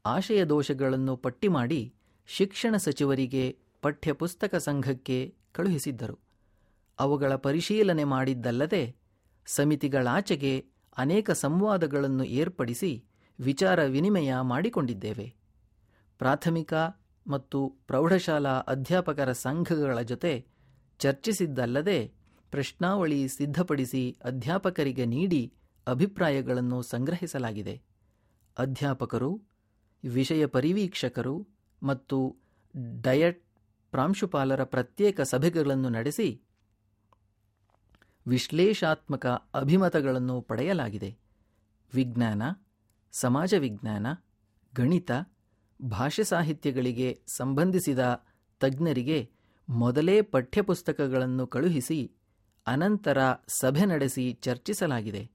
ಆಶಯ ದೋಷಗಳನ್ನು ಪಟ್ಟಿ ಮಾಡಿ ಶಿಕ್ಷಣ ಸಚಿವರಿಗೆ ಪಠ್ಯಪುಸ್ತಕ ಸಂಘಕ್ಕೆ ಕಳುಹಿಸಿದ್ದರು. ಅವುಗಳ ಪರಿಶೀಲನೆ ಮಾಡಿದ್ದಲ್ಲದೆ ಸಮಿತಿಗಳಾಚೆಗೆ ಅನೇಕ ಸಂವಾದಗಳನ್ನು ಏರ್ಪಡಿಸಿ ವಿಚಾರ ವಿನಿಮಯ ಮಾಡಿಕೊಂಡಿದ್ದೇವೆ. ಪ್ರಾಥಮಿಕ ಮತ್ತು ಪ್ರೌಢಶಾಲಾ ಅಧ್ಯಾಪಕರ ಸಂಘಗಳ ಜೊತೆ ಚರ್ಚಿಸಿದ್ದಲ್ಲದೆ ಪ್ರಶ್ನಾವಳಿ ಸಿದ್ಧಪಡಿಸಿ ಅಧ್ಯಾಪಕರಿಗೆ ನೀಡಿ ಅಭಿಪ್ರಾಯಗಳನ್ನು ಸಂಗ್ರಹಿಸಲಾಗಿದೆ. ಅಧ್ಯಾಪಕರು, ವಿಷಯ ಪರಿವೀಕ್ಷಕರು ಮತ್ತು ಡಯಟ್ ಪ್ರಾಂಶುಪಾಲರ ಪ್ರತ್ಯೇಕ ಸಭೆಗಳನ್ನು ನಡೆಸಿ ವಿಶ್ಲೇಷಾತ್ಮಕ ಅಭಿಮತಗಳನ್ನು ಪಡೆಯಲಾಗಿದೆ. ವಿಜ್ಞಾನ, ಸಮಾಜ ವಿಜ್ಞಾನ, ಗಣಿತ, ಭಾಷೆ ಸಾಹಿತ್ಯಗಳಿಗೆ ಸಂಬಂಧಿಸಿದ ತಜ್ಞರಿಗೆ ಮೊದಲೇ ಪಠ್ಯಪುಸ್ತಕಗಳನ್ನು ಕಳುಹಿಸಿ ಅನಂತರ ಸಭೆ ನಡೆಸಿ ಚರ್ಚಿಸಲಾಗಿದೆ.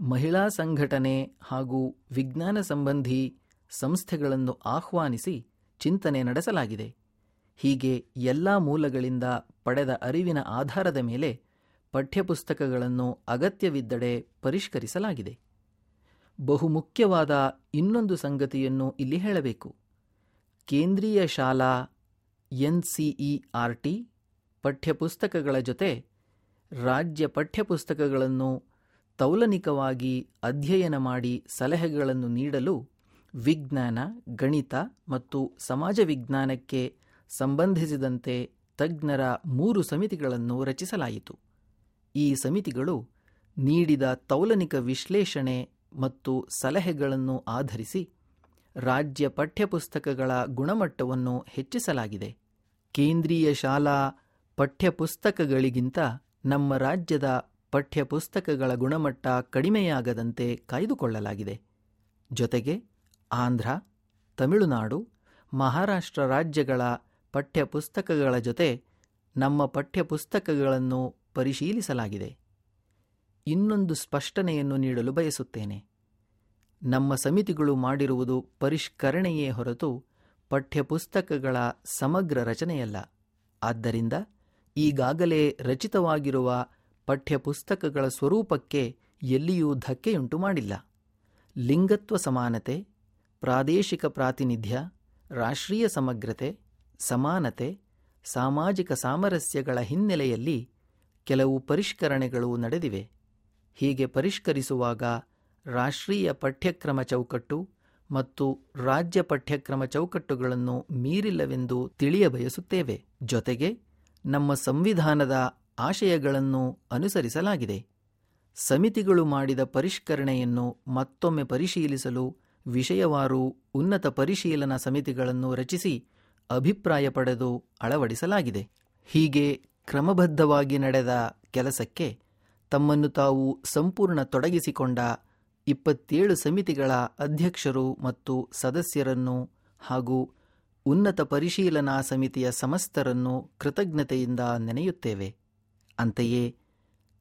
ಮಹಿಳಾ ಸಂಘಟನೆ ಹಾಗೂ ವಿಜ್ಞಾನ ಸಂಬಂಧಿ ಸಂಸ್ಥೆಗಳನ್ನು ಆಹ್ವಾನಿಸಿ ಚಿಂತನೆ ನಡೆಸಲಾಗಿದೆ. ಹೀಗೆ ಎಲ್ಲ ಮೂಲಗಳಿಂದ ಪಡೆದ ಅರಿವಿನ ಆಧಾರದ ಮೇಲೆ ಪಠ್ಯಪುಸ್ತಕಗಳನ್ನು ಅಗತ್ಯವಿದ್ದಡೆ ಪರಿಷ್ಕರಿಸಲಾಗಿದೆ. ಬಹುಮುಖ್ಯವಾದ ಇನ್ನೊಂದು ಸಂಗತಿಯನ್ನು ಇಲ್ಲಿ ಹೇಳಬೇಕು. ಕೇಂದ್ರೀಯ ಶಾಲಾ ಎನ್ಸಿಇಆರ್ಟಿ ಪಠ್ಯಪುಸ್ತಕಗಳ ಜೊತೆ ರಾಜ್ಯ ಪಠ್ಯಪುಸ್ತಕಗಳನ್ನು ತೌಲನಿಕವಾಗಿ ಅಧ್ಯಯನ ಮಾಡಿ ಸಲಹೆಗಳನ್ನು ನೀಡಲು ವಿಜ್ಞಾನ, ಗಣಿತ ಮತ್ತು ಸಮಾಜ ವಿಜ್ಞಾನಕ್ಕೆ ಸಂಬಂಧಿಸಿದಂತೆ ತಜ್ಞರ ಮೂರು ಸಮಿತಿಗಳನ್ನು ರಚಿಸಲಾಯಿತು. ಈ ಸಮಿತಿಗಳು ನೀಡಿದ ತೌಲನಿಕ ವಿಶ್ಲೇಷಣೆ ಮತ್ತು ಸಲಹೆಗಳನ್ನು ಆಧರಿಸಿ ರಾಜ್ಯ ಪಠ್ಯಪುಸ್ತಕಗಳ ಗುಣಮಟ್ಟವನ್ನು ಹೆಚ್ಚಿಸಲಾಗಿದೆ. ಕೇಂದ್ರೀಯ ಶಾಲಾ ಪಠ್ಯಪುಸ್ತಕಗಳಿಗಿಂತ ನಮ್ಮ ರಾಜ್ಯದ ಪಠ್ಯಪುಸ್ತಕಗಳ ಗುಣಮಟ್ಟ ಕಡಿಮೆಯಾಗದಂತೆ ಕಾಯ್ದುಕೊಳ್ಳಲಾಗಿದೆ. ಜೊತೆಗೆ ಆಂಧ್ರ, ತಮಿಳುನಾಡು, ಮಹಾರಾಷ್ಟ್ರ ರಾಜ್ಯಗಳ ಪಠ್ಯಪುಸ್ತಕಗಳ ಜೊತೆ ನಮ್ಮ ಪಠ್ಯಪುಸ್ತಕಗಳನ್ನು ಪರಿಶೀಲಿಸಲಾಗಿದೆ. ಇನ್ನೊಂದು ಸ್ಪಷ್ಟನೆಯನ್ನು ನೀಡಲು ಬಯಸುತ್ತೇನೆ. ನಮ್ಮ ಸಮಿತಿಗಳು ಮಾಡಿರುವುದು ಪರಿಷ್ಕರಣೆಯೇ ಹೊರತು ಪಠ್ಯಪುಸ್ತಕಗಳ ಸಮಗ್ರ ರಚನೆಯಲ್ಲ. ಆದ್ದರಿಂದ ಈಗಾಗಲೇ ರಚಿತವಾಗಿರುವ ಪಠ್ಯಪುಸ್ತಕಗಳ ಸ್ವರೂಪಕ್ಕೆ ಎಲ್ಲಿಯೂ ಧಕ್ಕೆಯುಂಟು ಮಾಡಿಲ್ಲ. ಲಿಂಗತ್ವ ಸಮಾನತೆ, ಪ್ರಾದೇಶಿಕ ಪ್ರಾತಿನಿಧ್ಯ, ರಾಷ್ಟ್ರೀಯ ಸಮಗ್ರತೆ, ಸಮಾನತೆ, ಸಾಮಾಜಿಕ ಸಾಮರಸ್ಯಗಳ ಹಿನ್ನೆಲೆಯಲ್ಲಿ ಕೆಲವು ಪರಿಷ್ಕರಣೆಗಳು ನಡೆದಿವೆ. ಹೀಗೆ ಪರಿಷ್ಕರಿಸುವಾಗ ರಾಷ್ಟ್ರೀಯ ಪಠ್ಯಕ್ರಮ ಚೌಕಟ್ಟು ಮತ್ತು ರಾಜ್ಯ ಪಠ್ಯಕ್ರಮ ಚೌಕಟ್ಟುಗಳನ್ನು ಮೀರಿಲ್ಲವೆಂದು ತಿಳಿಯಬಯಸುತ್ತೇವೆ ಜೊತೆಗೆ ನಮ್ಮ ಸಂವಿಧಾನದ ಆಶಯಗಳನ್ನು ಅನುಸರಿಸಲಾಗಿದೆ. ಸಮಿತಿಗಳು ಮಾಡಿದ ಪರಿಷ್ಕರಣೆಯನ್ನು ಮತ್ತೊಮ್ಮೆ ಪರಿಶೀಲಿಸಲು ವಿಷಯವಾರು ಉನ್ನತ ಪರಿಶೀಲನಾ ಸಮಿತಿಗಳನ್ನು ರಚಿಸಿ ಅಭಿಪ್ರಾಯ ಪಡೆದು ಅಳವಡಿಸಲಾಗಿದೆ. ಹೀಗೆ ಕ್ರಮಬದ್ಧವಾಗಿ ನಡೆದ ಕೆಲಸಕ್ಕೆ ತಮ್ಮನ್ನು ತಾವು ಸಂಪೂರ್ಣ ತೊಡಗಿಸಿಕೊಂಡ ಇಪ್ಪತ್ತೇಳು ಸಮಿತಿಗಳ ಅಧ್ಯಕ್ಷರು ಮತ್ತು ಸದಸ್ಯರನ್ನು ಹಾಗೂ ಉನ್ನತ ಪರಿಶೀಲನಾ ಸಮಿತಿಯ ಸಮಸ್ತರನ್ನು ಕೃತಜ್ಞತೆಯಿಂದ ನೆನೆಯುತ್ತೇವೆ. ಅಂತೆಯೇ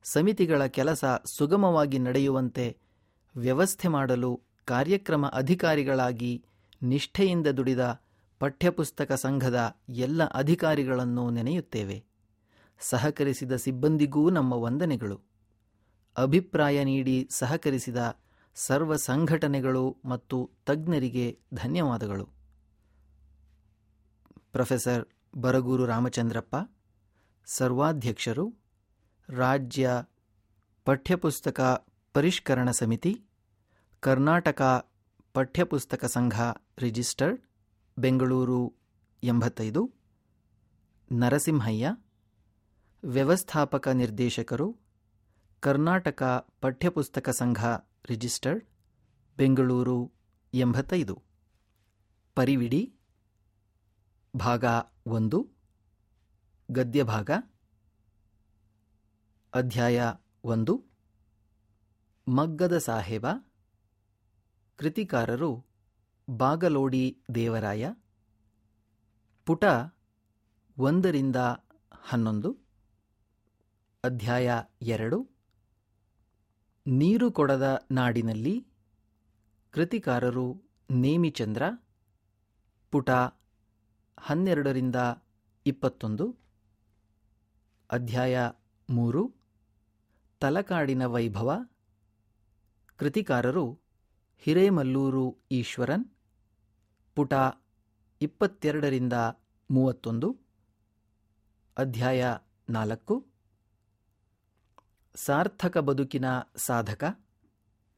ಸಮಿತಿಗಳ ಕೆಲಸ ಸುಗಮವಾಗಿ ನಡೆಯುವಂತೆ ವ್ಯವಸ್ಥೆ ಮಾಡಲು ಕಾರ್ಯಕ್ರಮ ಅಧಿಕಾರಿಗಳಾಗಿ ನಿಷ್ಠೆಯಿಂದ ದುಡಿದ ಪಠ್ಯಪುಸ್ತಕ ಸಂಘದ ಎಲ್ಲ ಅಧಿಕಾರಿಗಳನ್ನು ನೆನೆಯುತ್ತೇವೆ. ಸಹಕರಿಸಿದ ಸಿಬ್ಬಂದಿಗೂ ನಮ್ಮ ವಂದನೆಗಳು. ಅಭಿಪ್ರಾಯ ನೀಡಿ ಸಹಕರಿಸಿದ ಸರ್ವ ಸಂಘಟನೆಗಳು ಮತ್ತು ತಜ್ಞರಿಗೆ ಧನ್ಯವಾದಗಳು. ಪ್ರೊಫೆಸರ್ ಬರಗೂರು ರಾಮಚಂದ್ರಪ್ಪ, ಸರ್ವಾಧ್ಯಕ್ಷರು, ರಾಜ್ಯ ಪಠ್ಯಪುಸ್ತಕ ಪರಿಷ್ಕರಣ ಸಮಿತಿ, ಕರ್ನಾಟಕ ಪಠ್ಯಪುಸ್ತಕ ಸಂಘ ರಿಜಿಸ್ಟರ್ಡ್, ಬೆಂಗಳೂರು ಎಂಬತ್ತೈದು, ನರಸಿಂಹಯ್ಯ ವ್ಯವಸ್ಥಾಪಕ ನಿರ್ದೇಶಕರು, ಕರ್ನಾಟಕ ಪಠ್ಯಪುಸ್ತಕ ಸಂಘ ರಿಜಿಸ್ಟರ್ಡ್, ಬೆಂಗಳೂರು ಎಂಬತ್ತೈದು. ಪರಿವಿಡಿ, ಭಾಗ ಒಂದು ಗದ್ಯಭಾಗ ಅಧ್ಯಾಯ ಒಂದು. ಮಗ್ಗದ ಸಾಹೇಬ, ಕೃತಿಕಾರರು ಬಾಗಲೋಡಿ ದೇವರಾಯ. ಪುಟ ಒಂದರಿಂದ ಹನ್ನೊಂದು. ಅಧ್ಯಾಯ ಎರಡು. ನೀರು ಕೊಡದ ನಾಡಿನಲ್ಲಿ ಕೃತಿಕಾರರು ನೇಮಿಚಂದ್ರ, ಪುಟ ಹನ್ನೆರಡರಿಂದ ಇಪ್ಪತ್ತೊಂದು. ಅಧ್ಯಾಯ ಮೂರು. ತಲಕಾಡಿನ ವೈಭವ, ಕೃತಿಕಾರರು ಹಿರೇಮಲ್ಲೂರು ಈಶ್ವರನ್, ಪುಟ ಇಪ್ಪತ್ತೆರಡರಿಂದ ಮೂವತ್ತೊಂದು. ಅಧ್ಯಾಯ ನಾಲ್ಕು. ಸಾರ್ಥಕ ಬದುಕಿನ ಸಾಧಕ,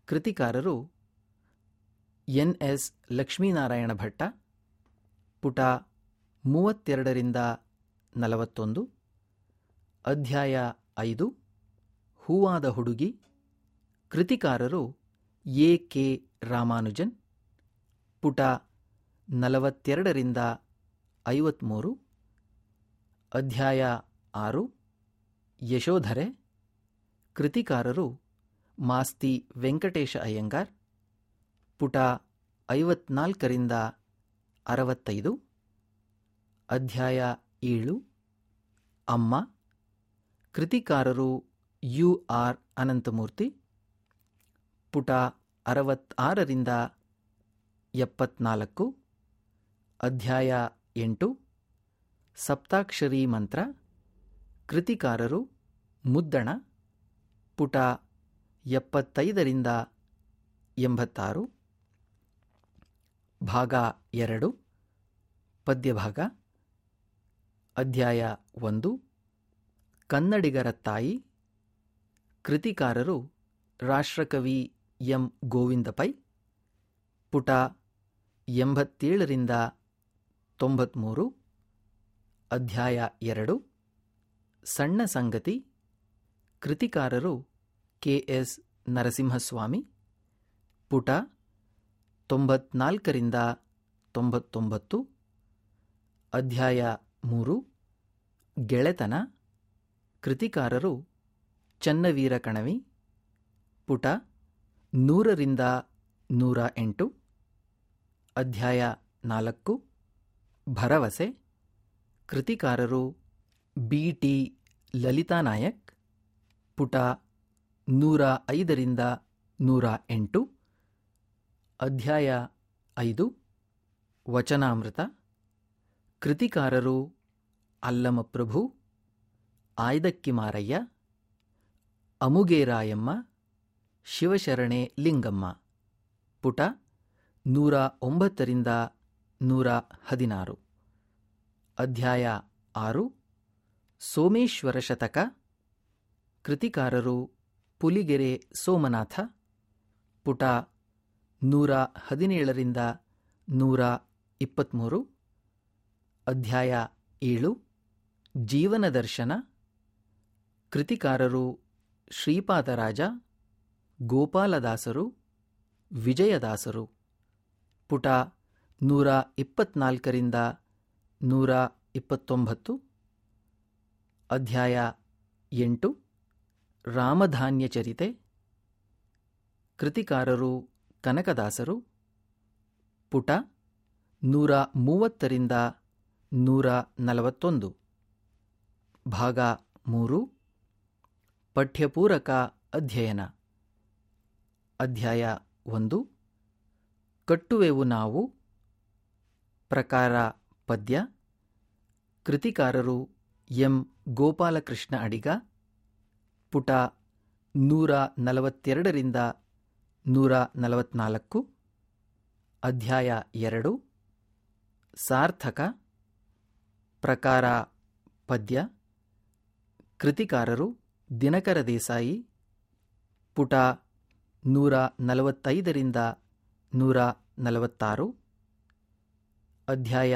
ಕೃತಿಕಾರರು ಎನ್ ಎಸ್ ಲಕ್ಷ್ಮೀನಾರಾಯಣ ಭಟ್ಟ, ಪುಟ ಮೂವತ್ತೆರಡರಿಂದ ನಲವತ್ತೊಂದು, ಅಧ್ಯಾಯ ಐದು, ಹೂವಾದ ಹುಡುಗಿ, ಕೃತಿಕಾರರು ಎ ಕೆ ರಾಮಾನುಜನ್, ಪುಟ ನಲವತ್ತೆರಡರಿಂದ ಐವತ್ಮೂರು, ಅಧ್ಯಾಯ ಆರು, ಯಶೋಧರೆ ಕೃತಿಕಾರರು ಮಾಸ್ತಿ ವೆಂಕಟೇಶ ಅಯ್ಯಂಗಾರ್, ಪುಟ ಐವತ್ನಾಲ್ಕರಿಂದ ಅರವತ್ತೈದು, ಅಧ್ಯಾಯ ಏಳು, ಅಮ್ಮ, ಕೃತಿಕಾರರು ಯು ಆರ್ ಅನಂತಮೂರ್ತಿ, ಪುಟ ಅರವತ್ತಾರರಿಂದ ಎಪ್ಪತ್ನಾಲ್ಕು, ಅಧ್ಯಾಯ ಎಂಟು, ಸಪ್ತಾಕ್ಷರಿ ಮಂತ್ರ, ಕೃತಿಕಾರರು ಮುದ್ದಣ ಪುಟ ಎಪ್ಪತ್ತೈದರಿಂದ ಎಂಬತ್ತಾರು. ಭಾಗ ಎರಡು, ಪದ್ಯಭಾಗ, ಅಧ್ಯಾಯ ಒಂದು, ಕನ್ನಡಿಗರ ತಾಯಿ, ಕೃತಿಕಾರರು ರಾಷ್ಟ್ರಕವಿ ಎಂ. ಗೋವಿಂದ ಪೈ ಪುಟ ಎಂಬತ್ತೇಳರಿಂದ ತೊಂಬತ್ತ್ಮೂರು ಅಧ್ಯಾಯ ಎರಡು, ಸಣ್ಣ ಸಂಗತಿ ಕೃತಿಕಾರರು ಕೆ ಎಸ್ ನರಸಿಂಹಸ್ವಾಮಿ, ಪುಟ ತೊಂಬತ್ನಾಲ್ಕರಿಂದ ತೊಂಬತ್ತೊಂಬತ್ತು, ಅಧ್ಯಾಯ ಮೂರು, ಗೆಳೆತನ, ಕೃತಿಕಾರರು ಚನ್ನವೀರ ಕಣವಿ, ಪುಟ ನೂರರಿಂದ ನೂರ ಎಂಟು, ಅಧ್ಯಾಯ ನಾಲ್ಕು, ಭರವಸೆ, ಕೃತಿಕಾರರು ಬಿ ಟಿ ಲಲಿತಾ ನಾಯಕ್ ಪುಟ ನೂರ ಐದರಿಂದ ನೂರ ಎಂಟು, ಅಧ್ಯಾಯ ಐದು, ವಚನಾಮೃತ, ಕೃತಿಕಾರರು ಅಲ್ಲಮಪ್ರಭು, ಆಯ್ದಕ್ಕಿ ಮಾರಯ್ಯ, ಅಮುಗೇರಾಯಮ್ಮ, ಶಿವಶರಣೆ ಲಿಂಗಮ್ಮ, ಪುಟ ನೂರ ಒಂಬತ್ತರಿಂದ ನೂರ ಹದಿನಾರು, ಅಧ್ಯಾಯ ಆರು, ಸೋಮೇಶ್ವರ ಶತಕ ಕೃತಿಕಾರರು ಪುಲಿಗೆರೆ ಸೋಮನಾಥ, ಪುಟ ನೂರ ಹದಿನೇಳರಿಂದ ನೂರ ಇಪ್ಪತ್ತ್ಮೂರು ಅಧ್ಯಾಯ ಏಳು, ಜೀವನ ದರ್ಶನ, ಕೃತಿಕಾರರು ಶ್ರೀಪಾದರಾಜ, ಗೋಪಾಲದಾಸರು, ವಿಜಯದಾಸರು, ಪುಟ ನೂರ ಇಪ್ಪತ್ನಾಲ್ಕರಿಂದ ನೂರ ಇಪ್ಪತ್ತೊಂಬತ್ತು, ಅಧ್ಯಾಯ ಎಂಟು. ರಾಮಧಾನ್ಯ ಚರಿತೆ. ಕೃತಿಕಾರರು ಕನಕದಾಸರು. ಪುಟ ನೂರ ಮೂವತ್ತರಿಂದ ನೂರ ನಲವತ್ತೊಂದು. ಭಾಗ ಮೂರು. ಪಠ್ಯಪೂರಕ ಅಧ್ಯಯನ. ಅಧ್ಯಾಯ ಒಂದು. ಕಟ್ಟುವೆವು ನಾವು. ಪ್ರಕಾರ ಪದ್ಯ. ಕೃತಿಕಾರರು ಎಂ ಗೋಪಾಲಕೃಷ್ಣ ಅಡಿಗ. ಪುಟ ನೂರ ನಲವತ್ತೆರಡರಿಂದ ನೂರ ನಲವತ್ನಾಲ್ಕು, ಅಧ್ಯಾಯ ಎರಡು, ಸಾರ್ಥಕ, ಪ್ರಕಾರ ಪದ್ಯ, ಕೃತಿಕಾರರು ದಿನಕರ ದೇಸಾಯಿ, ಪುಟ ನೂರ ನಲವತ್ತೈದರಿಂದ ನೂರ ನಲವತ್ತಾರು, ಅಧ್ಯಾಯ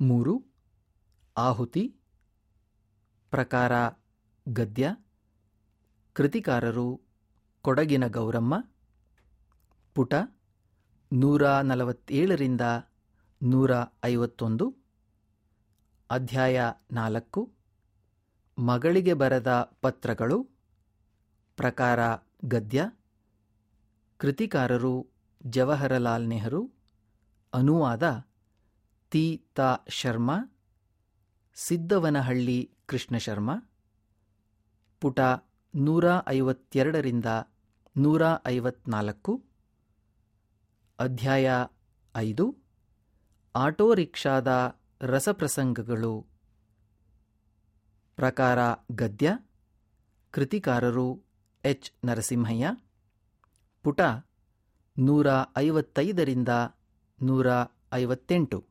ಮೂರು, ಆಹುತಿ, ಪ್ರಕಾರ ಗದ್ಯ ಕೃತಿಕಾರರು ಕೊಡಗಿನ ಗೌರಮ್ಮ, ಪುಟ ನೂರ ನಲವತ್ತೇಳರಿಂದ ನೂರ ಐವತ್ತೊಂದು, ಅಧ್ಯಾಯ ನಾಲ್ಕು, ಮಗಳಿಗೆ ಬರೆದ ಪತ್ರಗಳು, ಪ್ರಕಾರ ಗದ್ಯ, ಕೃತಿಕಾರರು ಜವಾಹರಲಾಲ್ ನೆಹರು, ಅನುವಾದ ತಿ. ತಾ. ಶರ್ಮಾ, ಸಿದ್ದವನಹಳ್ಳಿ ಕೃಷ್ಣಶರ್ಮ ಪುಟ ನೂರ ಐವತ್ತೆರಡರಿಂದ ನೂರ ಐವತ್ನಾಲ್ಕು ಅಧ್ಯಾಯ ಐದು. ಆಟೋ ರಿಕ್ಷಾದ ರಸಪ್ರಸಂಗಗಳು. ಪ್ರಕಾರ ಗದ್ಯ. ಕೃತಿಕಾರರು ಎಚ್. ನರಸಿಂಹಯ್ಯ. ಪುಟ ನೂರ ಐವತ್ತೈದರಿಂದ ನೂರ ಐವತ್ತೆಂಟು